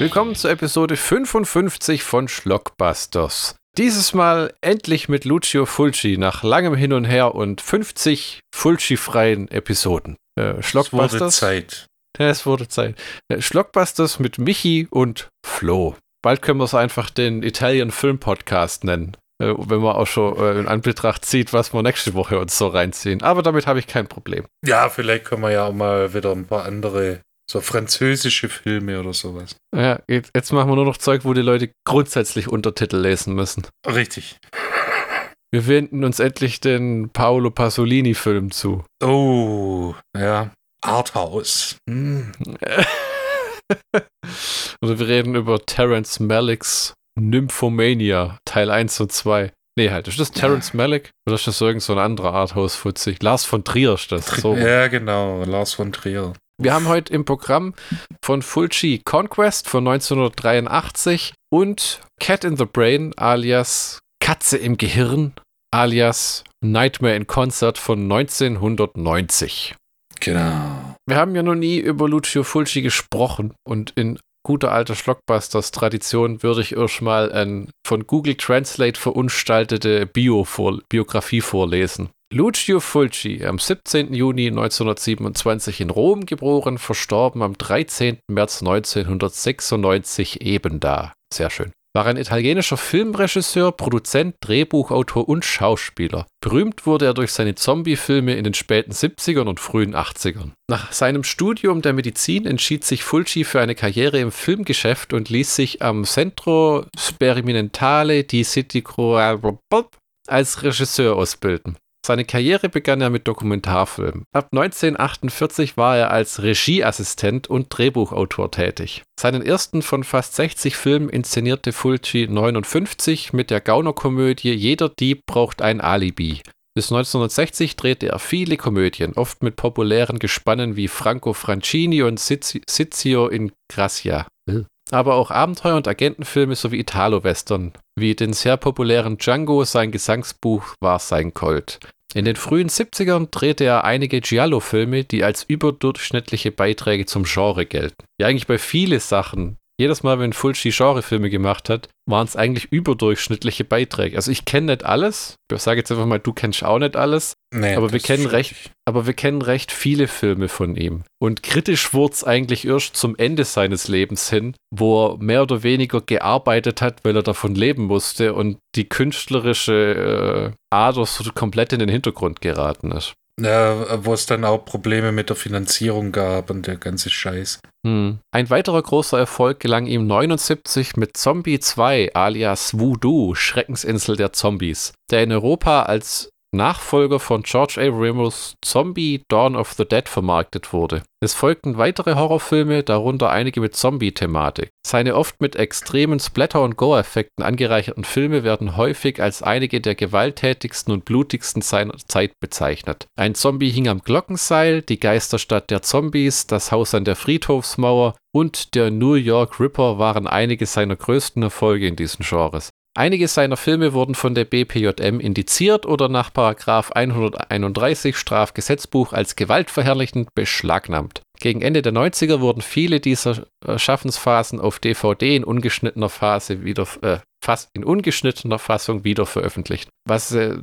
Willkommen zur Episode 55 von Schlockbusters. Dieses Mal endlich mit Lucio Fulci nach langem Hin und Her und 50 Fulci-freien Episoden. Äh, Schlockbusters. Es wurde Zeit. Ja, es wurde Zeit. Äh, Schlockbusters mit Michi und Flo. Bald können wir es einfach den Italian Film Podcast nennen. Äh, wenn man auch schon äh, in Anbetracht zieht, was wir nächste Woche uns so reinziehen. Aber damit habe ich kein Problem. Ja, vielleicht können wir ja auch mal wieder ein paar andere so französische Filme oder sowas. Ja, jetzt machen wir nur noch Zeug, wo die Leute grundsätzlich Untertitel lesen müssen. Richtig. Wir wenden uns endlich den Paolo Pasolini-Film zu. Oh, ja. Arthouse. Hm. Oder wir reden über Terence Malicks Nymphomania, Teil 1 und 2. Nee, halt, ist das Terence ja. Malick oder ist das irgend so ein anderer Arthouse-Fuzzi? Lars von Trier ist das. So. Ja, genau, Lars von Trier. Wir haben heute im Programm von Fulci Conquest von 1983 und Cat in the Brain alias Katze im Gehirn alias Nightmare in Concert von 1990. Genau. Wir haben ja noch nie über Lucio Fulci gesprochen und in guter alter Schlockbusters-Tradition würde ich erstmal eine von Google Translate verunstaltete Bio -Vor Biografie vorlesen. Lucio Fulci, am 17. Juni 1927 in Rom geboren, verstorben am 13. März 1996 eben da. Sehr schön. War ein italienischer Filmregisseur, Produzent, Drehbuchautor und Schauspieler. Berühmt wurde er durch seine Zombie-Filme in den späten 70ern und frühen 80ern. Nach seinem Studium der Medizin entschied sich Fulci für eine Karriere im Filmgeschäft und ließ sich am Centro Sperimentale di Sitico als Regisseur ausbilden. Seine Karriere begann er mit Dokumentarfilmen. Ab 1948 war er als Regieassistent und Drehbuchautor tätig. Seinen ersten von fast 60 Filmen inszenierte Fulci 59 mit der Gaunerkomödie Jeder Dieb braucht ein Alibi. Bis 1960 drehte er viele Komödien, oft mit populären Gespannen wie Franco Francini und Sizio in Gracia. Aber auch Abenteuer- und Agentenfilme sowie Italo-Western, wie den sehr populären Django, sein Gesangsbuch war sein Colt. In den frühen 70ern drehte er einige Giallo-Filme, die als überdurchschnittliche Beiträge zum Genre gelten. Ja, eigentlich bei vielen Sachen jedes Mal, wenn Fulci Genrefilme gemacht hat, waren es eigentlich überdurchschnittliche Beiträge. Also ich kenne nicht alles. Ich sage jetzt einfach mal, du kennst auch nicht alles. Nee, aber wir kennen recht, aber wir kennen recht viele Filme von ihm. Und kritisch wurde es eigentlich erst zum Ende seines Lebens hin, wo er mehr oder weniger gearbeitet hat, weil er davon leben musste und die künstlerische äh, Ader so komplett in den Hintergrund geraten ist. Ja, wo es dann auch Probleme mit der Finanzierung gab und der ganze Scheiß. Hm. Ein weiterer großer Erfolg gelang ihm 79 mit Zombie 2 alias Voodoo, Schreckensinsel der Zombies, der in Europa als Nachfolger von George Abrams Zombie Dawn of the Dead vermarktet wurde. Es folgten weitere Horrorfilme, darunter einige mit Zombie-Thematik. Seine oft mit extremen Splatter- und Gore-Effekten angereicherten Filme werden häufig als einige der gewalttätigsten und blutigsten seiner Zeit bezeichnet. Ein Zombie hing am Glockenseil, die Geisterstadt der Zombies, das Haus an der Friedhofsmauer und der New York Ripper waren einige seiner größten Erfolge in diesen Genres. Einige seiner Filme wurden von der BPJM indiziert oder nach 131 Strafgesetzbuch als gewaltverherrlichend beschlagnahmt. Gegen Ende der 90er wurden viele dieser Schaffensphasen auf DVD in ungeschnittener Phase wieder äh, fast in ungeschnittener Fassung wieder veröffentlicht. Was äh,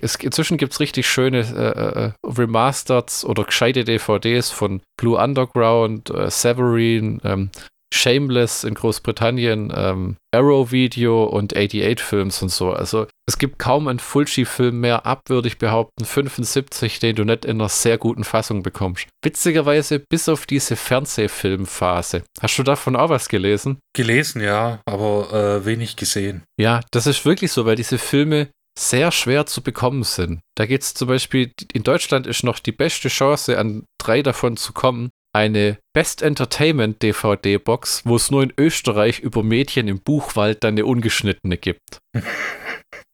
es, inzwischen gibt es richtig schöne äh, äh, Remasters oder gescheite DVDs von Blue Underground, äh, Severin, ähm, Shameless in Großbritannien, ähm, Arrow Video und 88 Films und so. Also es gibt kaum einen Fulci-Film mehr, abwürdig behaupten, 75, den du nicht in einer sehr guten Fassung bekommst. Witzigerweise bis auf diese Fernsehfilmphase. Hast du davon auch was gelesen? Gelesen, ja, aber äh, wenig gesehen. Ja, das ist wirklich so, weil diese Filme sehr schwer zu bekommen sind. Da geht es zum Beispiel, in Deutschland ist noch die beste Chance, an drei davon zu kommen, eine Best Entertainment DVD-Box, wo es nur in Österreich über Mädchen im Buchwald dann eine ungeschnittene gibt.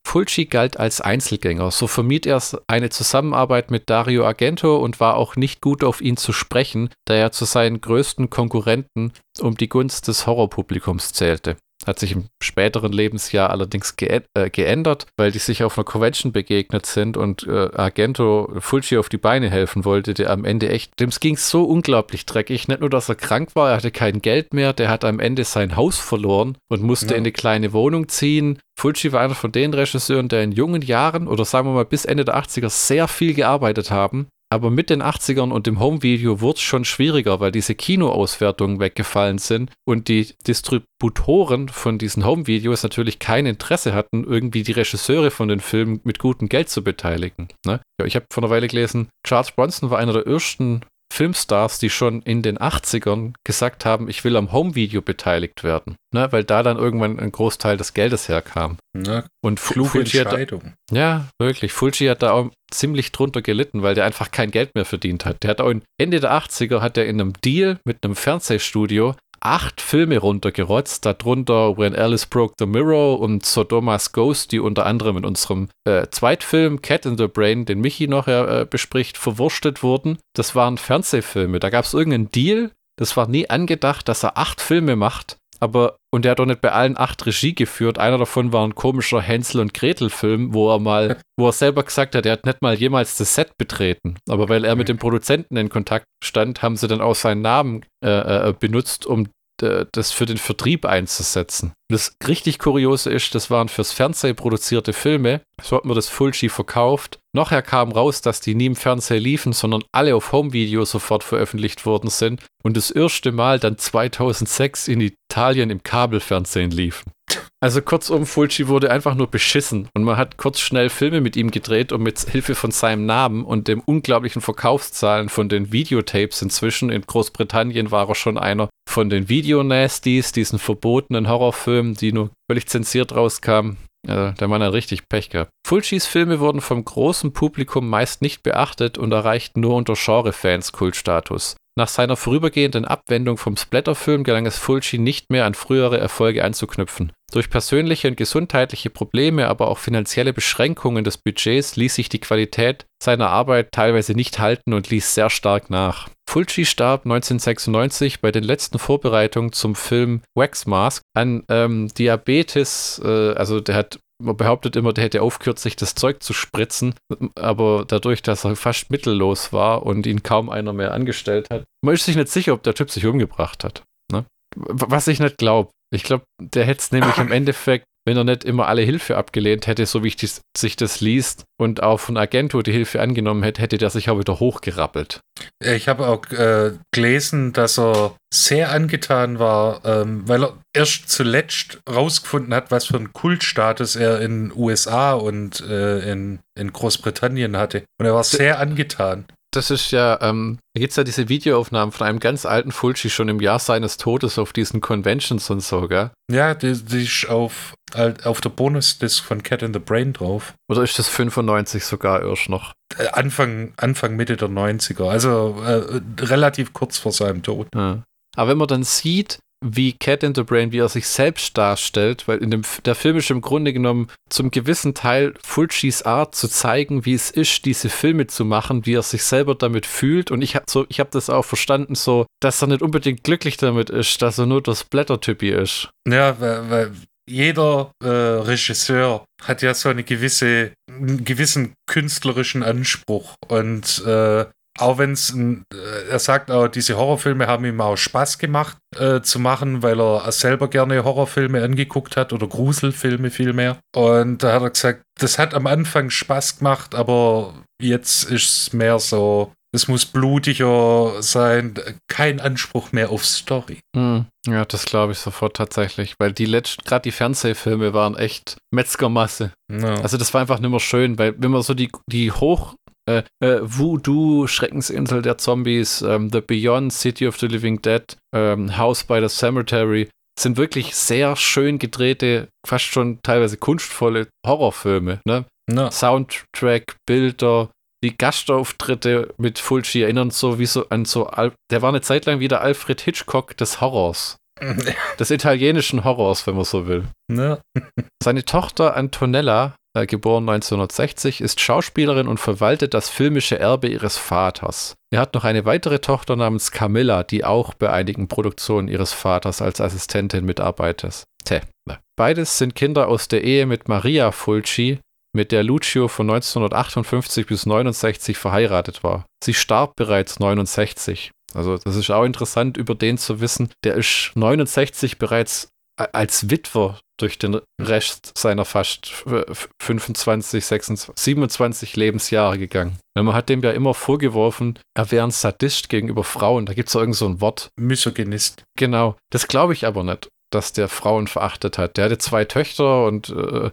Fulci galt als Einzelgänger, so vermied er eine Zusammenarbeit mit Dario Argento und war auch nicht gut auf ihn zu sprechen, da er zu seinen größten Konkurrenten um die Gunst des Horrorpublikums zählte. Hat sich im späteren Lebensjahr allerdings ge äh, geändert, weil die sich auf einer Convention begegnet sind und äh, Argento Fulci auf die Beine helfen wollte, der am Ende echt, dem ging es so unglaublich dreckig. Nicht nur, dass er krank war, er hatte kein Geld mehr, der hat am Ende sein Haus verloren und musste ja. in eine kleine Wohnung ziehen. Fulci war einer von den Regisseuren, der in jungen Jahren oder sagen wir mal bis Ende der 80er sehr viel gearbeitet haben aber mit den 80ern und dem Home-Video wurde es schon schwieriger, weil diese Kinoauswertungen weggefallen sind und die Distributoren von diesen Home-Videos natürlich kein Interesse hatten, irgendwie die Regisseure von den Filmen mit gutem Geld zu beteiligen. Ne? Ja, ich habe vor einer Weile gelesen, Charles Bronson war einer der ersten Filmstars, die schon in den 80ern gesagt haben, ich will am Home-Video beteiligt werden, ne? weil da dann irgendwann ein Großteil des Geldes herkam. Ja, und Fulci hat, ja, wirklich. Fulci hat da auch ziemlich drunter gelitten, weil der einfach kein Geld mehr verdient hat. Der hat auch Ende der 80er hat er in einem Deal mit einem Fernsehstudio acht Filme runtergerotzt, darunter When Alice Broke the Mirror und Sodoma's Ghost, die unter anderem in unserem äh, Zweitfilm Cat in the Brain, den Michi noch äh, bespricht, verwurstet wurden. Das waren Fernsehfilme. Da gab es irgendeinen Deal. Das war nie angedacht, dass er acht Filme macht. Aber, und der hat doch nicht bei allen acht Regie geführt. Einer davon war ein komischer Hänsel und Gretel-Film, wo er mal, wo er selber gesagt hat, er hat nicht mal jemals das Set betreten. Aber weil er mit dem Produzenten in Kontakt stand, haben sie dann auch seinen Namen äh, äh, benutzt, um das für den Vertrieb einzusetzen. Das richtig Kuriose ist, das waren fürs Fernsehen produzierte Filme. So hat man das Fulci verkauft. Nachher kam raus, dass die nie im Fernsehen liefen, sondern alle auf Home-Video sofort veröffentlicht worden sind und das erste Mal dann 2006 in Italien im Kabelfernsehen liefen. Also kurzum, Fulci wurde einfach nur beschissen und man hat kurz schnell Filme mit ihm gedreht und mit Hilfe von seinem Namen und dem unglaublichen Verkaufszahlen von den Videotapes inzwischen in Großbritannien war er schon einer von den Video-Nasties, diesen verbotenen Horrorfilmen, die nur völlig zensiert rauskamen. Also der Mann hat richtig Pech gehabt. Fulcis Filme wurden vom großen Publikum meist nicht beachtet und erreichten nur unter Genre-Fans Kultstatus. Nach seiner vorübergehenden Abwendung vom Splatterfilm gelang es Fulci nicht mehr an frühere Erfolge anzuknüpfen. Durch persönliche und gesundheitliche Probleme, aber auch finanzielle Beschränkungen des Budgets ließ sich die Qualität seiner Arbeit teilweise nicht halten und ließ sehr stark nach. Fulci starb 1996 bei den letzten Vorbereitungen zum Film Wax Mask an ähm, Diabetes, äh, also der hat man behauptet immer, der hätte aufgehört, sich das Zeug zu spritzen, aber dadurch, dass er fast mittellos war und ihn kaum einer mehr angestellt hat, man ist sich nicht sicher, ob der Typ sich umgebracht hat. Ne? Was ich nicht glaube. Ich glaube, der hätte es nämlich im Endeffekt wenn er nicht immer alle Hilfe abgelehnt hätte, so wie ich dies, sich das liest, und auch von Agento die Hilfe angenommen hätte, hätte der sich auch wieder hochgerappelt. Ich habe auch äh, gelesen, dass er sehr angetan war, ähm, weil er erst zuletzt rausgefunden hat, was für einen Kultstatus er in USA und äh, in, in Großbritannien hatte. Und er war sehr angetan das ist ja, ähm, da gibt es ja diese Videoaufnahmen von einem ganz alten Fulci schon im Jahr seines Todes auf diesen Conventions und so, gell? Ja, die, die ist auf, auf der Bonus-Disc von Cat in the Brain drauf. Oder ist das 95 sogar erst noch? Äh, Anfang, Anfang Mitte der 90er, also äh, relativ kurz vor seinem Tod. Ja. Aber wenn man dann sieht, wie Cat in the Brain, wie er sich selbst darstellt, weil in dem, der Film ist im Grunde genommen zum gewissen Teil Fulcis Art zu zeigen, wie es ist, diese Filme zu machen, wie er sich selber damit fühlt. Und ich habe so, ich das auch verstanden, so, dass er nicht unbedingt glücklich damit ist, dass er nur das Blättertypi ist. Ja, weil, weil jeder äh, Regisseur hat ja so eine gewisse, einen gewissen künstlerischen Anspruch und äh, auch wenn es, äh, er sagt auch, diese Horrorfilme haben ihm auch Spaß gemacht äh, zu machen, weil er selber gerne Horrorfilme angeguckt hat oder Gruselfilme vielmehr. Und da hat er gesagt, das hat am Anfang Spaß gemacht, aber jetzt ist es mehr so, es muss blutiger sein, kein Anspruch mehr auf Story. Hm. Ja, das glaube ich sofort tatsächlich, weil die letzten, gerade die Fernsehfilme waren echt Metzgermasse. Ja. Also das war einfach nicht mehr schön, weil wenn man so die, die hoch äh, äh, Voodoo, Schreckensinsel der Zombies, ähm, The Beyond, City of the Living Dead, ähm, House by the Cemetery, sind wirklich sehr schön gedrehte, fast schon teilweise kunstvolle Horrorfilme. Ne? No. Soundtrack, Bilder, die Gastauftritte mit Fulci erinnern so wie so an so, Al der war eine Zeit lang wieder Alfred Hitchcock des Horrors. des italienischen Horrors, wenn man so will. No. Seine Tochter Antonella äh, geboren 1960, ist Schauspielerin und verwaltet das filmische Erbe ihres Vaters. Er hat noch eine weitere Tochter namens Camilla, die auch bei einigen Produktionen ihres Vaters als Assistentin mitarbeitet. Tä. Beides sind Kinder aus der Ehe mit Maria Fulci, mit der Lucio von 1958 bis 69 verheiratet war. Sie starb bereits 69. Also das ist auch interessant, über den zu wissen. Der ist 69 bereits als Witwer durch den Rest seiner fast 25, 26, 27 Lebensjahre gegangen. Man hat dem ja immer vorgeworfen, er wäre ein Sadist gegenüber Frauen. Da gibt es ja irgend so ein Wort. Misogynist. Genau. Das glaube ich aber nicht dass der Frauen verachtet hat. Der hatte zwei Töchter und äh,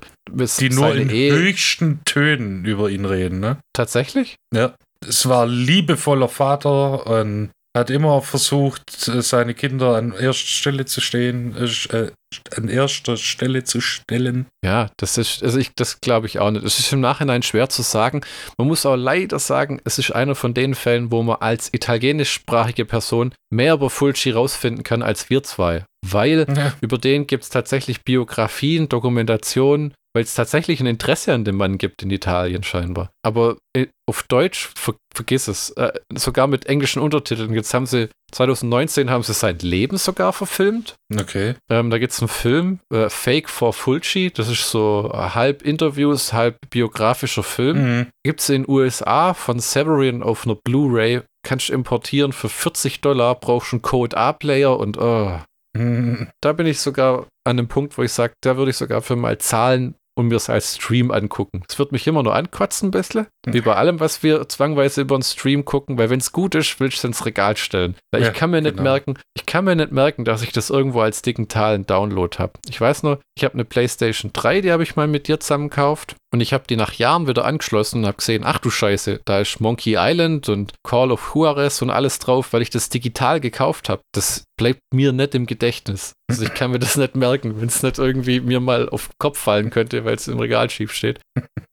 die nur in Ehe höchsten Tönen über ihn reden, ne? Tatsächlich? Ja. Es war liebevoller Vater und hat immer versucht, seine Kinder an erster Stelle zu stehen, äh, an erster Stelle zu stellen. Ja, das ist, also ich, das glaube ich auch nicht. Es ist im Nachhinein schwer zu sagen. Man muss auch leider sagen, es ist einer von den Fällen, wo man als italienischsprachige Person mehr über Fulci rausfinden kann als wir zwei. Weil ja. über den gibt es tatsächlich Biografien, Dokumentationen, weil es tatsächlich ein Interesse an dem Mann gibt in Italien scheinbar. Aber äh, auf Deutsch, ver vergiss es, äh, sogar mit englischen Untertiteln. Jetzt haben sie, 2019 haben sie sein Leben sogar verfilmt. Okay. Ähm, da gibt es einen Film, äh, Fake for Fulci, das ist so halb Interviews, halb biografischer Film. Mhm. Gibt es in den USA von Severin auf einer Blu-ray, kannst du importieren für 40 Dollar, brauchst einen Code A-Player und oh. Mhm. Da bin ich sogar an dem Punkt, wo ich sage, da würde ich sogar für mal zahlen, und mir es als Stream angucken. Es wird mich immer nur ankotzen ein bisschen, wie bei allem, was wir zwangweise über einen Stream gucken, weil wenn es gut ist, will ich es ins Regal stellen. Weil ja, ich kann mir nicht genau. merken, ich kann mir nicht merken, dass ich das irgendwo als digitalen Download habe. Ich weiß nur, ich habe eine PlayStation 3, die habe ich mal mit dir zusammen gekauft und ich habe die nach Jahren wieder angeschlossen und habe gesehen, ach du Scheiße, da ist Monkey Island und Call of Juarez und alles drauf, weil ich das digital gekauft habe. Das bleibt mir nicht im Gedächtnis. Also ich kann mir das nicht merken, wenn es nicht irgendwie mir mal auf den Kopf fallen könnte, weil es im Regal schief steht.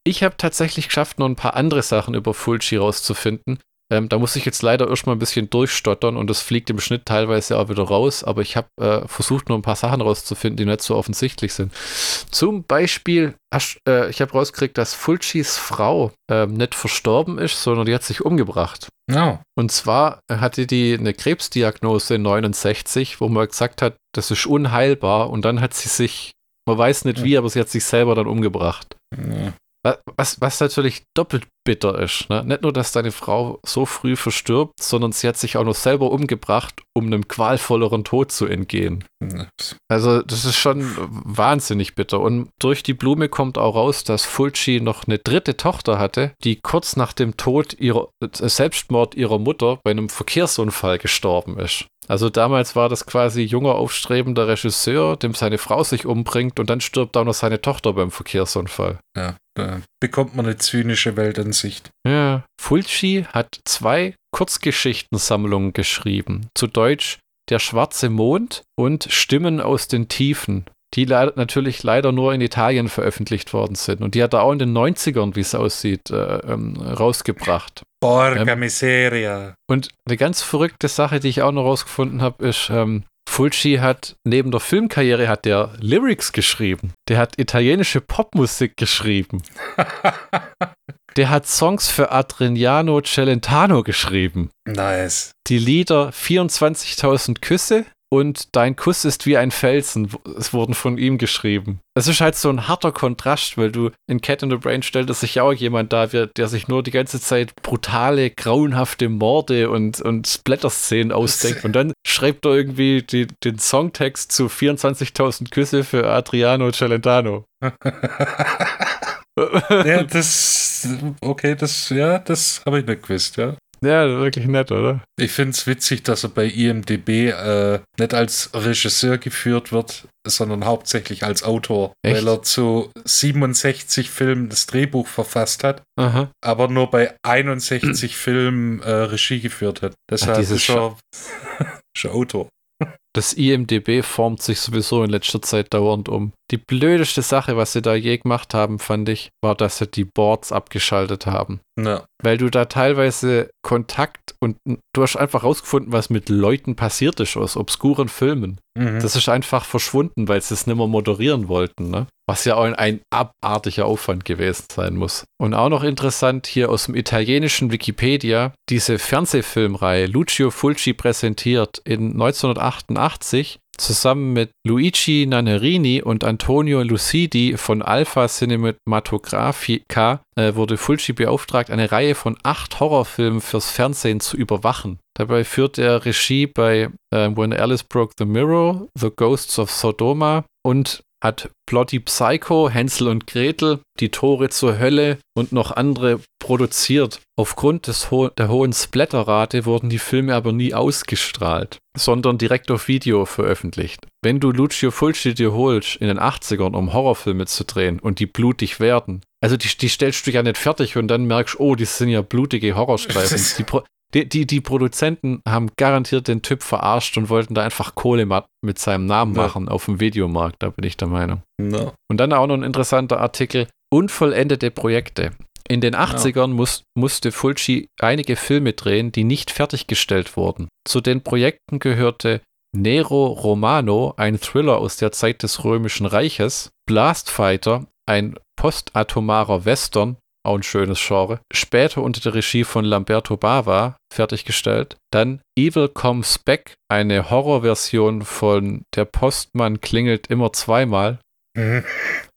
Ich habe tatsächlich geschafft, noch ein paar andere Sachen über Fulci rauszufinden. Ähm, da muss ich jetzt leider erstmal ein bisschen durchstottern und das fliegt im Schnitt teilweise auch wieder raus, aber ich habe äh, versucht, nur ein paar Sachen rauszufinden, die nicht so offensichtlich sind. Zum Beispiel, äh, ich habe rausgekriegt, dass Fulcis Frau äh, nicht verstorben ist, sondern die hat sich umgebracht. Oh. Und zwar hatte die eine Krebsdiagnose in 69, wo man gesagt hat, das ist unheilbar und dann hat sie sich, man weiß nicht wie, aber sie hat sich selber dann umgebracht. Ja. Was, was natürlich doppelt bitter ist. Ne? Nicht nur, dass deine Frau so früh verstirbt, sondern sie hat sich auch noch selber umgebracht, um einem qualvolleren Tod zu entgehen. Also, das ist schon wahnsinnig bitter. Und durch die Blume kommt auch raus, dass Fulci noch eine dritte Tochter hatte, die kurz nach dem Tod ihrer äh, Selbstmord ihrer Mutter bei einem Verkehrsunfall gestorben ist. Also damals war das quasi junger, aufstrebender Regisseur, dem seine Frau sich umbringt und dann stirbt auch noch seine Tochter beim Verkehrsunfall. Ja, da bekommt man eine zynische Weltansicht. Ja. Fulci hat zwei Kurzgeschichtensammlungen geschrieben. Zu Deutsch Der schwarze Mond und Stimmen aus den Tiefen die le natürlich leider nur in Italien veröffentlicht worden sind. Und die hat er auch in den 90ern, wie es aussieht, äh, ähm, rausgebracht. Porca ähm, miseria. Und eine ganz verrückte Sache, die ich auch noch rausgefunden habe, ist, ähm, Fulci hat neben der Filmkarriere hat der Lyrics geschrieben. Der hat italienische Popmusik geschrieben. der hat Songs für Adriano Celentano geschrieben. Nice. Die Lieder 24.000 Küsse, und Dein Kuss ist wie ein Felsen, es wurden von ihm geschrieben. Es ist halt so ein harter Kontrast, weil du in Cat in the Brain stellt sich ja auch jemand da, der sich nur die ganze Zeit brutale, grauenhafte Morde und, und Splatter-Szenen ausdenkt und dann schreibt er irgendwie die, den Songtext zu 24.000 Küsse für Adriano Celentano. ja, das, okay, das, ja, das habe ich nicht gewusst, ja. Ja, wirklich nett, oder? Ich finde es witzig, dass er bei IMDB äh, nicht als Regisseur geführt wird, sondern hauptsächlich als Autor, Echt? weil er zu 67 Filmen das Drehbuch verfasst hat, Aha. aber nur bei 61 Filmen äh, Regie geführt hat. Deshalb Ach, ist er schon Autor. Das IMDB formt sich sowieso in letzter Zeit dauernd um. Die blödeste Sache, was sie da je gemacht haben, fand ich, war, dass sie die Boards abgeschaltet haben. Ja. Weil du da teilweise Kontakt und du hast einfach rausgefunden, was mit Leuten passiert ist aus obskuren Filmen. Mhm. Das ist einfach verschwunden, weil sie es nicht mehr moderieren wollten, ne? Was ja auch ein abartiger Aufwand gewesen sein muss. Und auch noch interessant hier aus dem italienischen Wikipedia, diese Fernsehfilmreihe Lucio Fulci präsentiert in 1988 zusammen mit Luigi Nanerini und Antonio Lucidi von Alpha Cinematographica äh, wurde Fulci beauftragt, eine Reihe von acht Horrorfilmen fürs Fernsehen zu überwachen. Dabei führt er Regie bei äh, When Alice Broke the Mirror, The Ghosts of Sodoma und hat Bloody Psycho, Hänsel und Gretel, Die Tore zur Hölle und noch andere produziert. Aufgrund des ho der hohen Splatterrate wurden die Filme aber nie ausgestrahlt, sondern direkt auf Video veröffentlicht. Wenn du Lucio Fulci dir holst in den 80ern, um Horrorfilme zu drehen und die blutig werden, also die, die stellst du ja nicht fertig und dann merkst, oh, die sind ja blutige Horrorstreifen. Die, die, die, die, Produzenten haben garantiert den Typ verarscht und wollten da einfach Kohle mit seinem Namen machen ja. auf dem Videomarkt, da bin ich der Meinung. No. Und dann auch noch ein interessanter Artikel: Unvollendete Projekte. In den 80ern ja. muss, musste Fulci einige Filme drehen, die nicht fertiggestellt wurden. Zu den Projekten gehörte Nero Romano, ein Thriller aus der Zeit des Römischen Reiches, Blast Fighter, ein postatomarer Western auch ein schönes Genre. Später unter der Regie von Lamberto Bava fertiggestellt. Dann Evil Comes Back, eine Horrorversion von Der Postmann klingelt immer zweimal. Mhm.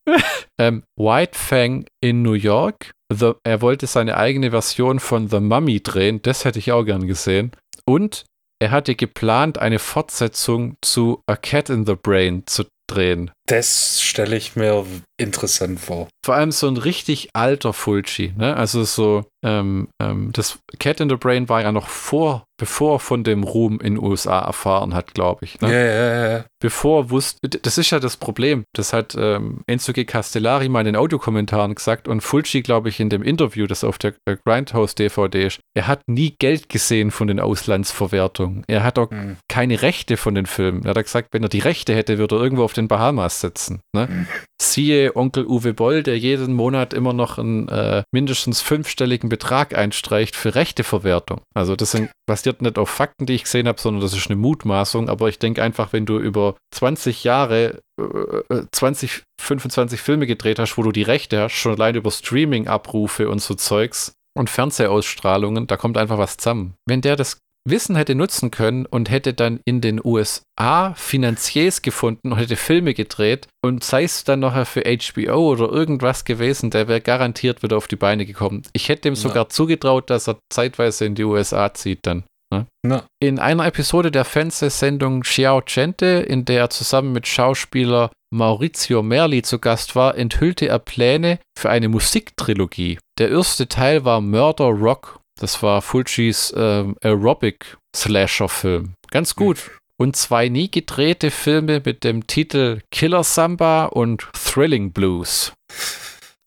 ähm, White Fang in New York. The, er wollte seine eigene Version von The Mummy drehen, das hätte ich auch gern gesehen. Und er hatte geplant, eine Fortsetzung zu A Cat in the Brain zu drehen. Das stelle ich mir interessant vor. Vor allem so ein richtig alter Fulci, ne? Also so, ähm, ähm, das Cat in the Brain war ja noch vor, bevor von dem Ruhm in den USA erfahren hat, glaube ich. Ne? Ja, ja, ja. Bevor wusste, das ist ja das Problem. Das hat ähm, Enzo G. Castellari mal in den Audiokommentaren gesagt und Fulci, glaube ich, in dem Interview, das auf der äh, Grindhouse DVD ist. Er hat nie Geld gesehen von den Auslandsverwertungen. Er hat auch hm. keine Rechte von den Filmen. Er hat gesagt, wenn er die Rechte hätte, würde er irgendwo auf den Bahamas sitzen. Ne? Siehe Onkel Uwe Boll, der jeden Monat immer noch einen äh, mindestens fünfstelligen Betrag einstreicht für Rechteverwertung. Also das sind, basiert nicht auf Fakten, die ich gesehen habe, sondern das ist eine Mutmaßung. Aber ich denke einfach, wenn du über 20 Jahre äh, 20, 25 Filme gedreht hast, wo du die Rechte hast, schon allein über Streaming-Abrufe und so Zeugs, und Fernsehausstrahlungen, da kommt einfach was zusammen. Wenn der das Wissen hätte nutzen können und hätte dann in den USA Finanziers gefunden und hätte Filme gedreht und sei es dann nachher für HBO oder irgendwas gewesen, der wäre garantiert wieder auf die Beine gekommen. Ich hätte ihm sogar ja. zugetraut, dass er zeitweise in die USA zieht dann. Ne? Ja. In einer Episode der Fernsehsendung Xiao Gente, in der er zusammen mit Schauspieler Maurizio Merli zu Gast war, enthüllte er Pläne für eine Musiktrilogie. Der erste Teil war Murder Rock das war Fulcis ähm, Aerobic-Slasher-Film. Ganz gut. Und zwei nie gedrehte Filme mit dem Titel Killer Samba und Thrilling Blues.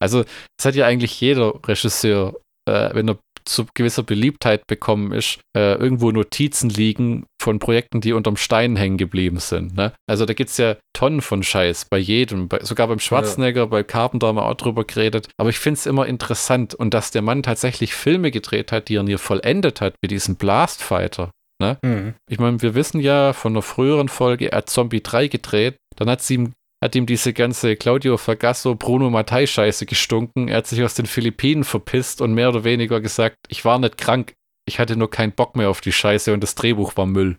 Also, das hat ja eigentlich jeder Regisseur, äh, wenn er zu gewisser Beliebtheit bekommen ist, äh, irgendwo Notizen liegen von Projekten, die unterm Stein hängen geblieben sind. Ne? Also da gibt es ja Tonnen von Scheiß bei jedem, bei, sogar beim Schwarzenegger, ja. bei Carpenter haben wir auch drüber geredet. Aber ich finde es immer interessant und dass der Mann tatsächlich Filme gedreht hat, die er nie vollendet hat, wie diesen Blastfighter. Ne? Mhm. Ich meine, wir wissen ja von einer früheren Folge, er hat Zombie 3 gedreht, dann hat sie ihm hat ihm diese ganze Claudio Fagasso, Bruno Mattei Scheiße gestunken. Er hat sich aus den Philippinen verpisst und mehr oder weniger gesagt, ich war nicht krank, ich hatte nur keinen Bock mehr auf die Scheiße und das Drehbuch war Müll.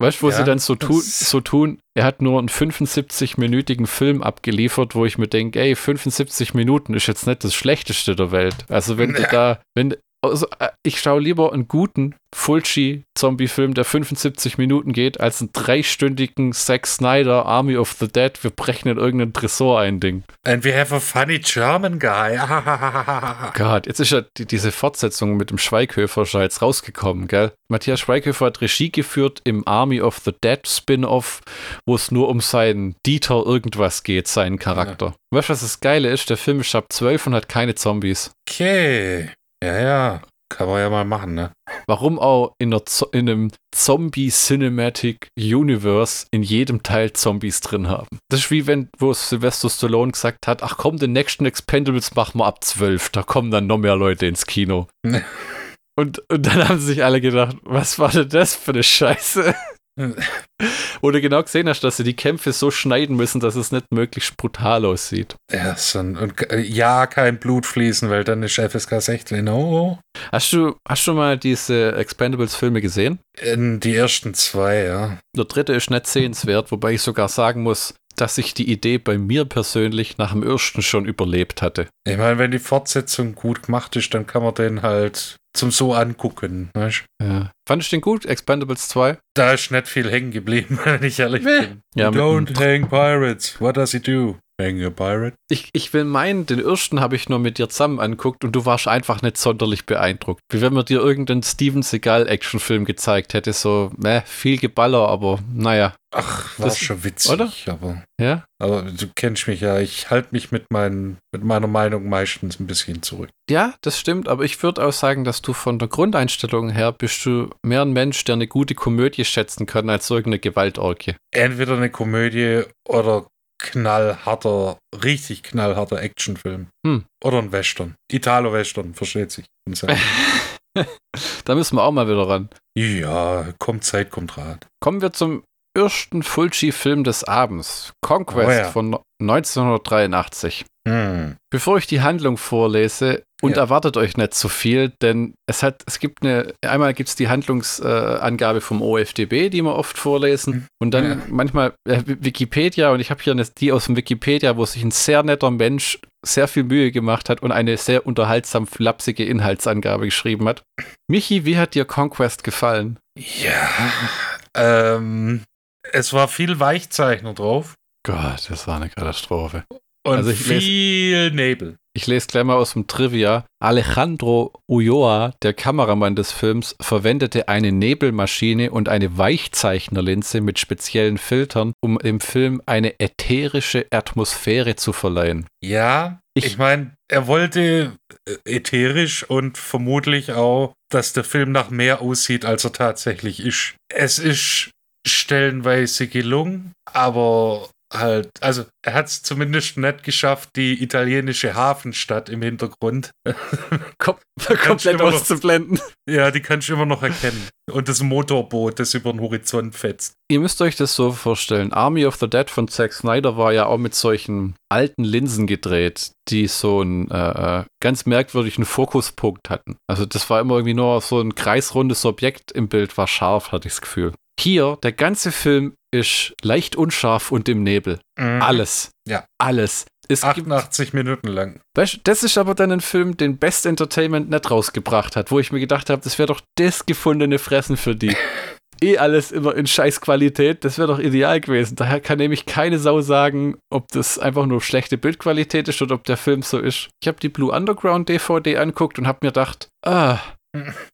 Weißt du, wo ja, sie dann so, tu so tun, er hat nur einen 75-minütigen Film abgeliefert, wo ich mir denke, ey, 75 Minuten ist jetzt nicht das Schlechteste der Welt. Also wenn du da, wenn, also, äh, ich schaue lieber einen guten Fulci-Zombie-Film, der 75 Minuten geht, als einen dreistündigen Zack Snyder Army of the Dead. Wir brechen in irgendeinen Tresor ein Ding. And we have a funny German guy. Gott, jetzt ist ja die, diese Fortsetzung mit dem Schweighöfer schon jetzt rausgekommen, gell? Matthias Schweighöfer hat Regie geführt im Army of the Dead Spin-off, wo es nur um seinen Dieter irgendwas geht, seinen Charakter. Ja. Weißt du, was das Geile ist? Der Film ist ab 12 und hat keine Zombies. Okay. Ja, ja. Kann man ja mal machen, ne? Warum auch in, in einem Zombie-Cinematic Universe in jedem Teil Zombies drin haben? Das ist wie wenn, wo Sylvester Stallone gesagt hat, ach komm, den nächsten Expendables machen wir ab 12, da kommen dann noch mehr Leute ins Kino. und, und dann haben sich alle gedacht, was war denn das für eine Scheiße? Wo du genau gesehen hast, dass sie die Kämpfe so schneiden müssen, dass es nicht möglichst brutal aussieht. Ja, so ein, und äh, ja, kein Blut fließen, weil dann ist FSK 16. Oh. Hast du, hast du mal diese Expendables-Filme gesehen? In die ersten zwei, ja. Der dritte ist nicht sehenswert, wobei ich sogar sagen muss, dass ich die Idee bei mir persönlich nach dem ersten schon überlebt hatte. Ich meine, wenn die Fortsetzung gut gemacht ist, dann kann man den halt zum so angucken. Weißt? Ja. Fand ich den gut, Expendables 2? Da ist nicht viel hängen geblieben, wenn ich ehrlich Nee. bin. Ja, Don't hang pirates. What does he do? Hang a pirate? Ich, ich will meinen, den ersten habe ich nur mit dir zusammen anguckt und du warst einfach nicht sonderlich beeindruckt. Wie wenn man dir irgendeinen Steven Seagal-Actionfilm gezeigt hätte, so, meh, viel Geballer, aber naja. Ach, war Das- schon witzig. oder? Aber, Ja? aber du kennst mich ja. Ich halte mich mit, meinen, mit meiner Meinung meistens ein bisschen zurück. Ja, das stimmt, aber ich würde auch sagen, dass du von der Grundeinstellung her bist du mehr ein Mensch, der eine gute Komödie schätzen kann, als irgendeine Gewaltorgie. Entweder eine Komödie oder knallharter, richtig knallharter Actionfilm. Hm. Oder ein Western. Italo-Western, versteht sich. Da müssen wir auch mal wieder ran. ja, kommt Zeit, kommt Rat. Kommen wir zum ersten Fulci-Film des Abends, Conquest Oh ja. von 1983. Hm. Bevor ich die Handlung vorlese, und Ja. erwartet euch nicht zu viel, denn es hat, es gibt eine, einmal gibt es die Handlungsangabe äh, vom OFDB, die wir oft vorlesen, und dann Ja. manchmal äh, Wikipedia, und ich habe hier eine, die aus dem Wikipedia, wo sich ein sehr netter Mensch sehr viel Mühe gemacht hat und eine sehr unterhaltsam flapsige Inhaltsangabe geschrieben hat. Michi, wie hat dir Conquest gefallen? Ja, ähm, es war viel Weichzeichner drauf Gott, das war eine Katastrophe. und Also viel Nebel. Ich lese gleich mal aus dem Trivia. Alejandro Ulloa, der Kameramann des Films, verwendete eine Nebelmaschine und eine Weichzeichnerlinse mit speziellen Filtern, um dem Film eine ätherische Atmosphäre zu verleihen. Ja, Ich- ich, meine, er wollte äh, ätherisch und vermutlich auch, dass der Film nach mehr aussieht, als er tatsächlich ist. Es ist stellenweise gelungen, aber halt, also er hat es zumindest nicht geschafft, die italienische Hafenstadt im Hintergrund. Kom komplett immer noch- auszublenden. ja, die kannst du immer noch erkennen. Und das Motorboot, das über den Horizont fetzt. Ihr müsst euch das so vorstellen. Army of the Dead von Zack Snyder war ja auch mit solchen alten Linsen gedreht, die so einen äh, äh, ganz merkwürdigen Fokuspunkt hatten. Also das war immer irgendwie nur so ein kreisrundes Objekt im Bild, war scharf, hatte ich das Gefühl. Hier, der ganze Film ist leicht unscharf und im Nebel. Mhm. Alles. Ja. Alles. Es gibt, 88 Minuten lang. weißt, du, das ist aber dann ein Film, den Best Entertainment nicht rausgebracht hat, wo ich mir gedacht habe, das wäre doch das gefundene Fressen für die. eh alles immer in Scheißqualität, das wäre doch ideal gewesen. Daher kann nämlich keine Sau sagen, ob das einfach nur schlechte Bildqualität ist oder ob der Film so ist. Ich habe die Blue Underground DVD anguckt und habe mir gedacht, ah,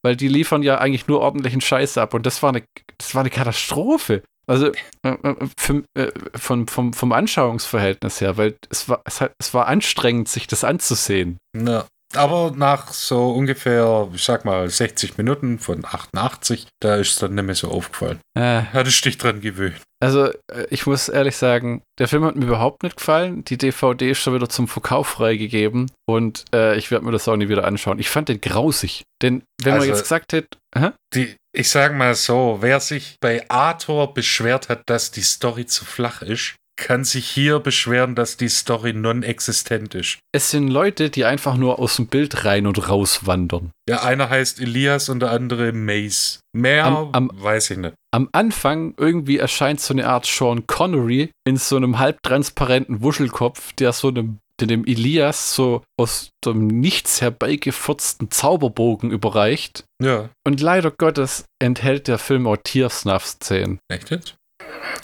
weil die liefern ja eigentlich nur ordentlichen Scheiß ab und das war eine, das war eine Katastrophe. Also äh, äh, für, äh, vom, vom, vom Anschauungsverhältnis her, weil es war, es, hat, es war anstrengend, sich das anzusehen. Ja. Aber nach so ungefähr, ich sag mal, 60 Minuten von 88, da ist es dann nicht mehr so aufgefallen. Äh, Hattest dich dran gewöhnt. Also, äh, ich muss ehrlich sagen, der Film hat mir überhaupt nicht gefallen. Die DVD ist schon wieder zum Verkauf freigegeben und äh, ich werde mir das auch nie wieder anschauen. Ich fand den grausig. Denn wenn man Also- jetzt gesagt hätte, hä? Die, ich sag mal so, wer sich bei Arthur beschwert hat, dass die Story zu flach ist, kann sich hier beschweren, dass die Story non-existent ist. es sind Leute, die einfach nur aus dem Bild rein und raus wandern. Ja, einer heißt Elias und der andere Mace. Mehr Am- am- weiß ich nicht. Am Anfang irgendwie erscheint so eine Art Sean Connery in so einem halbtransparenten Wuschelkopf, der so einem, der dem Elias so aus dem Nichts herbeigefurzten Zauberbogen überreicht. Ja, Und leider Gottes enthält der Film auch Tiersnuff-Szenen. echt jetzt?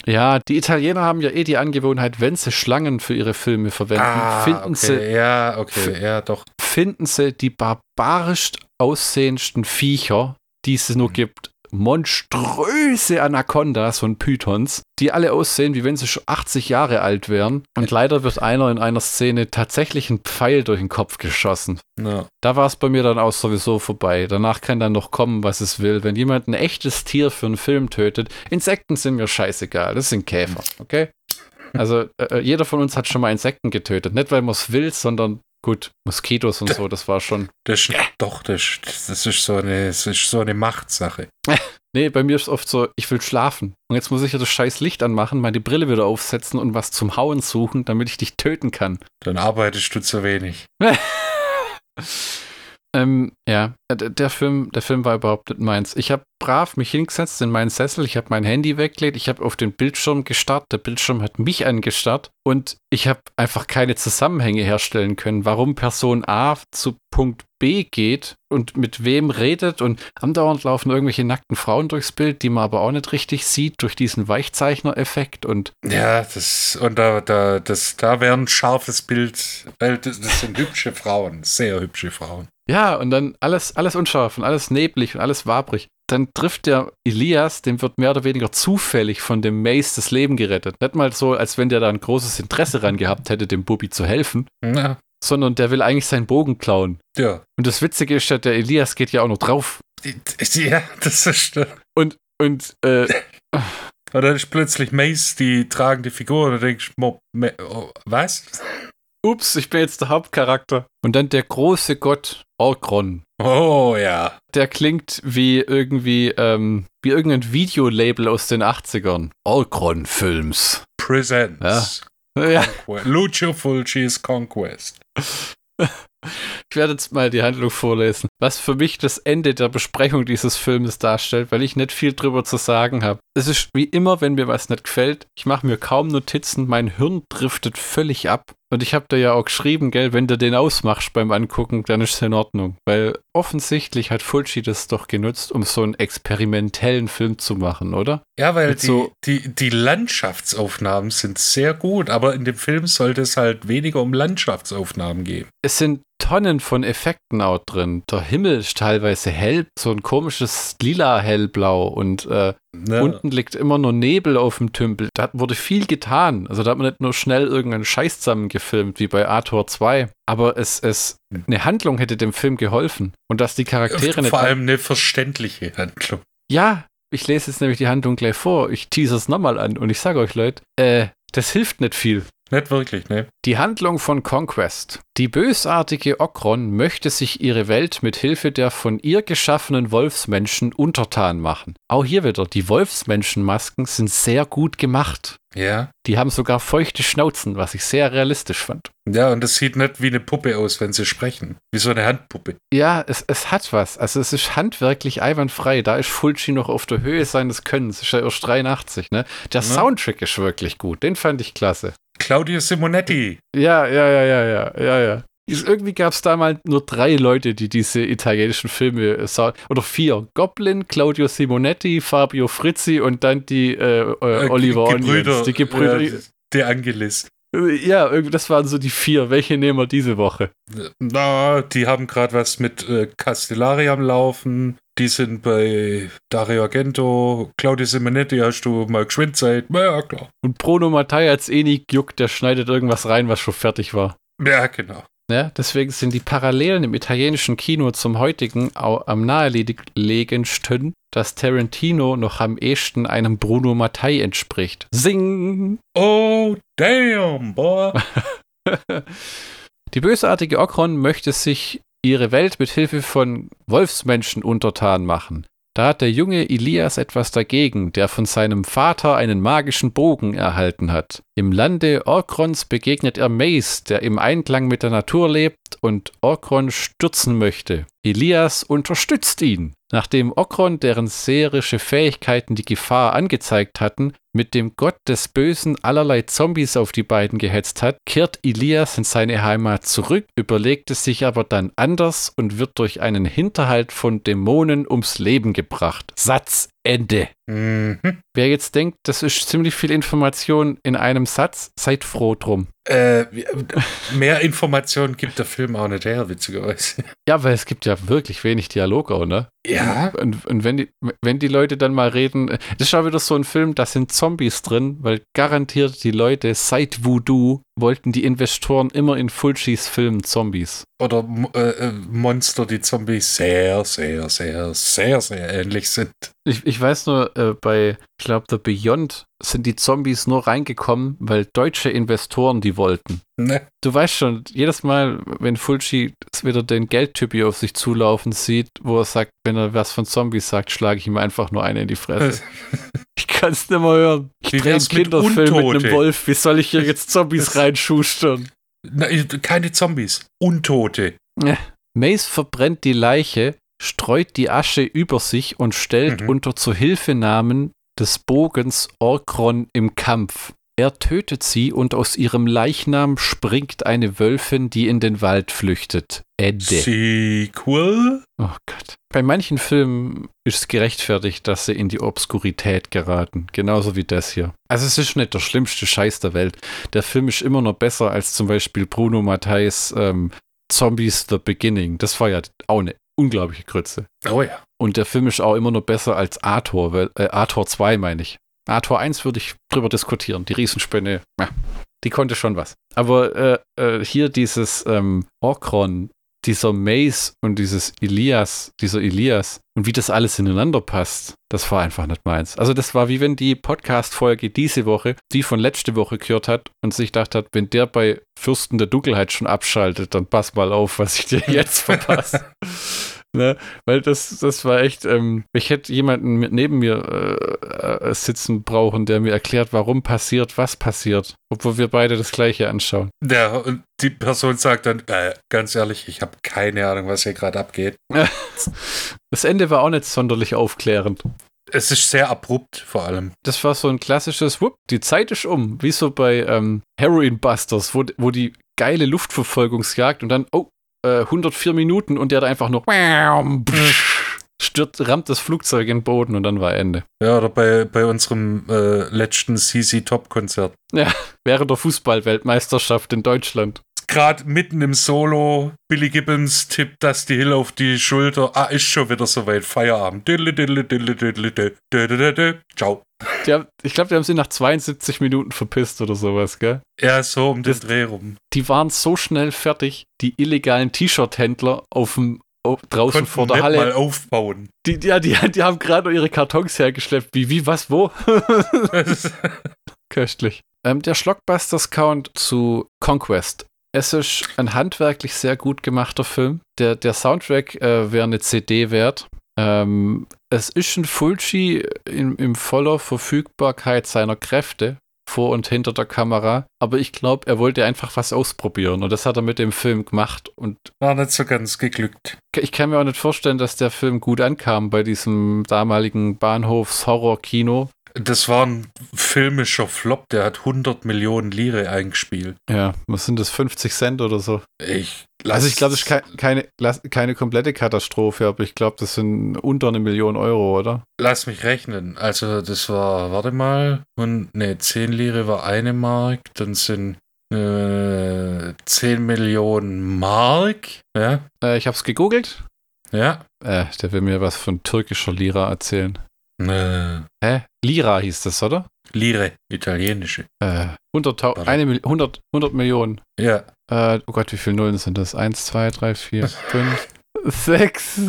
Ja, die Italiener haben ja eh die Angewohnheit, wenn sie Schlangen für ihre Filme verwenden, finden, Ah, okay. ja, okay, ja, doch. sie, finden sie die barbarisch aussehendsten Viecher, die es nur Mhm. gibt. Monströse Anacondas und Pythons, die alle aussehen, wie wenn sie schon 80 Jahre alt wären. Und leider wird einer in einer Szene tatsächlich ein Pfeil durch den Kopf geschossen. Ja. Da war es bei mir dann auch sowieso vorbei. Danach kann dann noch kommen, was es will. Wenn jemand ein echtes Tier für einen Film tötet, Insekten sind mir scheißegal. Das sind Käfer, okay? Also äh, jeder von uns hat schon mal Insekten getötet. Nicht, weil man es will, sondern gut, Moskitos und so, das war schon. Das ist, doch, das, das ist so eine, das ist so eine Machtsache. Nee, bei mir ist oft so, ich will schlafen. Und jetzt muss ich ja das scheiß Licht anmachen, meine Brille wieder aufsetzen und was zum Hauen suchen, damit ich dich töten kann. Dann arbeitest du zu wenig. ähm, ja, der, der Film, der Film war überhaupt nicht meins. Ich habe brav mich hingesetzt in meinen Sessel, ich habe mein Handy weggelegt, ich habe auf den Bildschirm gestarrt, der Bildschirm hat mich angestarrt und ich habe einfach keine Zusammenhänge herstellen können, warum Person A zu Punkt B geht und mit wem redet und andauernd laufen irgendwelche nackten Frauen durchs Bild, die man aber auch nicht richtig sieht durch diesen Weichzeichner-Effekt und Ja, das und da, da, das, da wäre ein scharfes Bild, weil das, das sind hübsche Frauen, sehr hübsche Frauen. Ja, und dann alles, alles unscharf und alles neblig und alles wabrig. Dann trifft der Elias, dem wird mehr oder weniger zufällig von dem Mace das Leben gerettet. Nicht mal so, als wenn der da ein großes Interesse dran gehabt hätte, dem Bubi zu helfen, Ja, sondern der will eigentlich seinen Bogen klauen. ja. Und das Witzige ist ja, der Elias geht ja auch noch drauf. Ja, das ist. Und, und, äh, Und dann ist plötzlich Mace die tragende Figur und du denkst, Me, oh, was? ups, ich bin jetzt der Hauptcharakter. Und dann der große Gott Orkron. Oh ja. Der klingt wie irgendwie, ähm, wie irgendein Videolabel aus den 80ern. Orkron Films. Presents. Ja, Conquest. Lucio Fulci's Conquest. ich werde jetzt mal die Handlung vorlesen. Was für mich das Ende der Besprechung dieses Filmes darstellt, weil ich nicht viel drüber zu sagen habe. Es ist wie immer, wenn mir was nicht gefällt, ich mache mir kaum Notizen, mein Hirn driftet völlig ab. Und ich habe da ja auch geschrieben, gell, wenn du den ausmachst beim Angucken, dann ist es in Ordnung. Weil offensichtlich hat Fulci das doch genutzt, um so einen experimentellen Film zu machen, oder? Ja, weil die, so- die, die Landschaftsaufnahmen sind sehr gut, aber in dem Film sollte es halt weniger um Landschaftsaufnahmen gehen. Es sind Tonnen von Effekten auch drin. Der Himmel ist teilweise hell, so ein komisches lila hellblau und äh, Ne? unten liegt immer nur Nebel auf dem Tümpel. Da wurde viel getan. Also da hat man nicht nur schnell irgendeinen Scheiß zusammengefilmt, wie bei Ator 2. Aber es, es, eine Handlung hätte dem Film geholfen. Und dass die Charaktere nicht. Vor allem eine verständliche Handlung. Ja, ich lese jetzt nämlich die Handlung gleich vor. Ich tease es nochmal an und ich sage euch, Leute, äh, das hilft nicht viel. Nicht wirklich, ne? Die Handlung von Conquest. Die bösartige Okron möchte sich ihre Welt mit Hilfe der von ihr geschaffenen Wolfsmenschen untertan machen. Auch hier wieder, die Wolfsmenschenmasken sind sehr gut gemacht. Ja. Die haben sogar feuchte Schnauzen, was ich sehr realistisch fand. Ja, und das sieht nicht wie eine Puppe aus, wenn sie sprechen. Wie so eine Handpuppe. Ja, es, es hat was. Also es ist handwerklich einwandfrei. Da ist Fulci noch auf der Höhe seines Könnens. Ist ja erst 83, ne? Der Ja. Soundtrack ist wirklich gut. Den fand ich klasse. Claudio Simonetti. Ja, ja, ja, ja, ja, ja, ja. Irgendwie gab es damals nur drei Leute, die diese italienischen Filme äh, sah. Oder vier. Goblin, Claudio Simonetti, Fabio Frizzi und dann die äh, äh, Äh, Oliver Ge- Onions. Die Gebrüder. Ja, der Angelis. Äh, ja, irgendwie, das waren so die vier. Welche nehmen wir diese Woche? Na, die haben gerade was mit äh, Castellari am Laufen. Die sind bei Dario Argento. Claudio Simonetti hast du mal geschwind Zeit. Ja, klar. Und Bruno Mattei hat's eh nie gejuckt, der schneidet irgendwas rein, was schon fertig war. Ja, genau. Ja, deswegen sind die Parallelen im italienischen Kino zum heutigen am nahelegendsten, dass Tarantino noch am ehesten einem Bruno Mattei entspricht. Sing! Oh, damn, boy. Die bösartige Okron möchte sich ihre Welt mit Hilfe von Wolfsmenschen untertan machen. Da hat der junge Elias etwas dagegen, der von seinem Vater einen magischen Bogen erhalten hat. Im Lande Orkrons begegnet er Mace, der im Einklang mit der Natur lebt und Orkron stürzen möchte. Elias unterstützt ihn. Nachdem Okron, deren seherische Fähigkeiten die Gefahr angezeigt hatten, mit dem Gott des Bösen allerlei Zombies auf die beiden gehetzt hat, kehrt Elias in seine Heimat zurück, überlegt es sich aber dann anders und wird durch einen Hinterhalt von Dämonen ums Leben gebracht. Satz Ende. Mhm. Wer jetzt denkt, das ist ziemlich viel Information in einem Satz, seid froh drum. Äh, mehr Informationen gibt der Film auch nicht her, witzigerweise. Ja, weil es gibt ja wirklich wenig Dialog auch, ne? Ja. Und, und wenn, die, wenn die Leute dann mal reden, das ist schon wieder so ein Film, da sind Zombies drin, weil garantiert die Leute seit Voodoo wollten die Investoren immer in Fulcis Filmen Zombies. Oder äh, äh, Monster, die Zombies sehr, sehr, sehr, sehr, sehr ähnlich sind. Ich, ich weiß nur, äh, bei, ich glaube, The Beyond sind die Zombies nur reingekommen, weil deutsche Investoren die wollten. Ne? Du weißt schon, jedes Mal, wenn Fulci wieder den Geldtypi auf sich zulaufen sieht, wo er sagt, wenn er was von Zombies sagt, schlage ich ihm einfach nur eine in die Fresse. ich kann es nicht mehr hören. Ich Wie drehe einen wär's mit Kinderfilm mit einem? Wolf. Wie soll ich hier jetzt Zombies reinschustern? Na, keine Zombies. Untote. Mace verbrennt die Leiche, streut die Asche über sich und stellt Mhm. unter Zuhilfenahmen des Bogens Orkron im Kampf. Er tötet sie und aus ihrem Leichnam springt eine Wölfin, die in den Wald flüchtet. Ende. Sequel? Oh Gott. Bei manchen Filmen ist es gerechtfertigt, dass sie in die Obskurität geraten. Genauso wie das hier. Also es ist nicht der schlimmste Scheiß der Welt. Der Film ist immer noch besser als zum Beispiel Bruno Matthijs ähm, Zombies The Beginning. Das war ja auch eine unglaubliche Grütze. Oh ja. Und der Film ist auch immer noch besser als Ator, weil, äh, Ator 2 meine ich. Ator 1 würde ich drüber diskutieren. Die Riesenspinne, ja, die konnte schon was. Aber äh, äh, hier dieses ähm, Orkron, dieser Mace und dieses Elias, dieser Elias und wie das alles ineinander passt, das war einfach nicht meins. Also das war wie wenn die Podcast-Folge diese Woche, die von letzte Woche gehört hat und sich gedacht hat, wenn der bei Fürsten der Dunkelheit schon abschaltet, dann pass mal auf, was ich dir jetzt verpasse. Ne? Weil das, das war echt, ähm, ich hätte jemanden mit neben mir äh, äh, sitzen brauchen, der mir erklärt, warum passiert, was passiert, obwohl wir beide das gleiche anschauen. Der, und die Person sagt dann, äh, ganz ehrlich, ich habe keine Ahnung, was hier gerade abgeht. Das Ende war auch nicht sonderlich aufklärend. Es ist sehr abrupt, vor allem. Das war so ein klassisches, wupp, die Zeit ist um, wie so bei ähm, Heroin Busters, wo, wo die geile Luftverfolgungsjagd und dann, oh, äh, 104 Minuten und der da einfach nur stürzt, rammt das Flugzeug in den Boden und dann war Ende. Ja, oder bei, bei unserem äh, letzten CC Top Konzert. Während der Fußballweltmeisterschaft in Deutschland. Gerade mitten im Solo, Billy Gibbons tippt Dusty Hill auf die Schulter. Ah, ist schon wieder soweit. Feierabend. Ciao. Die haben, ich glaube, die haben sie nach 72 Minuten verpisst oder sowas, gell? Ja, so um den Das- Dreh rum. Die waren so schnell fertig, die illegalen T-Shirt-Händler auf dem draußen Konnten vor der Halle. mal aufbauen. Die, ja, die, die haben gerade ihre Kartons hergeschleppt. Wie, wie, was, wo? Köstlich. Ähm, der Schlockbusters-Count zu Conquest. Es ist ein handwerklich sehr gut gemachter Film. Der, der Soundtrack äh, wäre eine CD wert. Ähm, es ist ein Fulci in, in voller Verfügbarkeit seiner Kräfte vor und hinter der Kamera. Aber ich glaube, er wollte einfach was ausprobieren. Und das hat er mit dem Film gemacht. Und War nicht so ganz geglückt. ich kann mir auch nicht vorstellen, dass der Film gut ankam bei diesem damaligen Bahnhofs-Horror-Kino. Das war ein filmischer Flop, der hat 100 Millionen Lire eingespielt. Ja, was sind das, 50 Cent oder so? Ich also ich glaube, das ist kei- keine, keine komplette Katastrophe, aber ich glaube, das sind unter eine Million Euro, oder? Lass mich rechnen. Also das war, warte mal, und ne, 10 Lire war eine Mark, dann sind äh, 10 Millionen Mark. Ja, Äh, ich habe es gegoogelt. ja. Äh, der will mir was von türkischer Lira erzählen. Äh, Hä? Lira hieß das, oder? Lire, italienische. Äh, 100, Warte. eine Mil 100, 100 Millionen. Ja, Äh, oh Gott, wie viele Nullen sind das? 1, 2, 3, 4, 5, 6,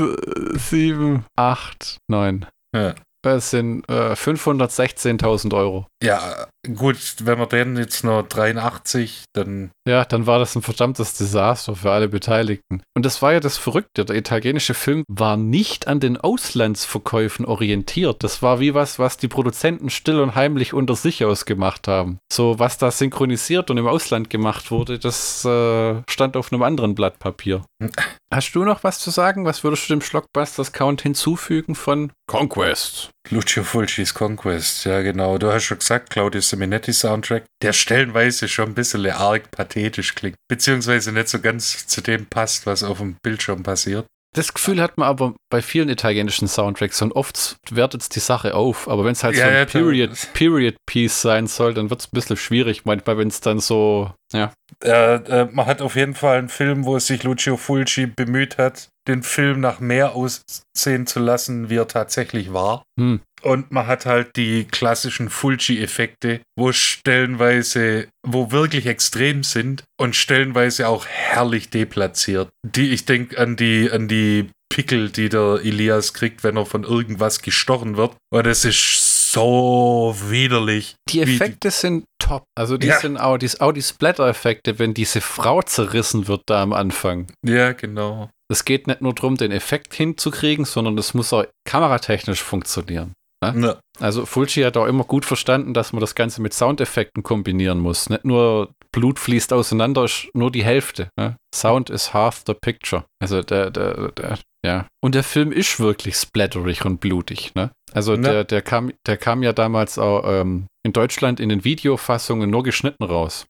7, 8, 9. ja. Es sind äh, 516.000 Euro. Ja, gut, wenn wir den jetzt noch 83, dann Ja, dann war das ein verdammtes Desaster für alle Beteiligten. Und das war ja das Verrückte. Der italienische Film war nicht an den Auslandsverkäufen orientiert. Das war wie was, was die Produzenten still und heimlich unter sich ausgemacht haben. So, was da synchronisiert und im Ausland gemacht wurde, das äh, stand auf einem anderen Blatt Papier. Hast du noch was zu sagen? Was würdest du dem Schlockbusters-Count hinzufügen von Conquest? Lucio Fulcis Conquest, ja genau. Du hast schon gesagt, Claudio Seminetti Soundtrack, der stellenweise schon ein bisschen arg pathetisch klingt, beziehungsweise nicht so ganz zu dem passt, was auf dem Bildschirm passiert. Das Gefühl hat man aber bei vielen italienischen Soundtracks und oft wertet es die Sache auf. Aber wenn es halt Ja, so ein ja, Period, Period Piece sein soll, dann wird es ein bisschen schwierig. Manchmal, wenn es dann so, ja. Äh, äh, man hat auf jeden Fall einen Film, wo sich Lucio Fulci bemüht hat, den Film nach mehr aussehen zu lassen, wie er tatsächlich war. Hm. Und man hat halt die klassischen Fulci-Effekte, wo stellenweise, wo wirklich extrem sind und stellenweise auch herrlich deplatziert. Die, ich denke an die, an die Pickel, die der Elias kriegt, wenn er von irgendwas gestochen wird. Und es ist so widerlich. Die Effekte sind top. Also die Ja. sind auch die, auch die Splatter-Effekte, wenn diese Frau zerrissen wird da am Anfang. Ja, genau. Es geht nicht nur darum, den Effekt hinzukriegen, sondern es muss auch kameratechnisch funktionieren. Ja. Also Fulci hat auch immer gut verstanden, dass man das Ganze mit Soundeffekten kombinieren muss. Nicht nur Blut fließt auseinander, ist nur die Hälfte. Ne? Sound is half the picture. Also der, der, der, ja. Und der Film ist wirklich splatterig und blutig. Ne? Also Ja. der, der, kam, der kam ja damals auch ähm, in Deutschland in den Videofassungen nur geschnitten raus.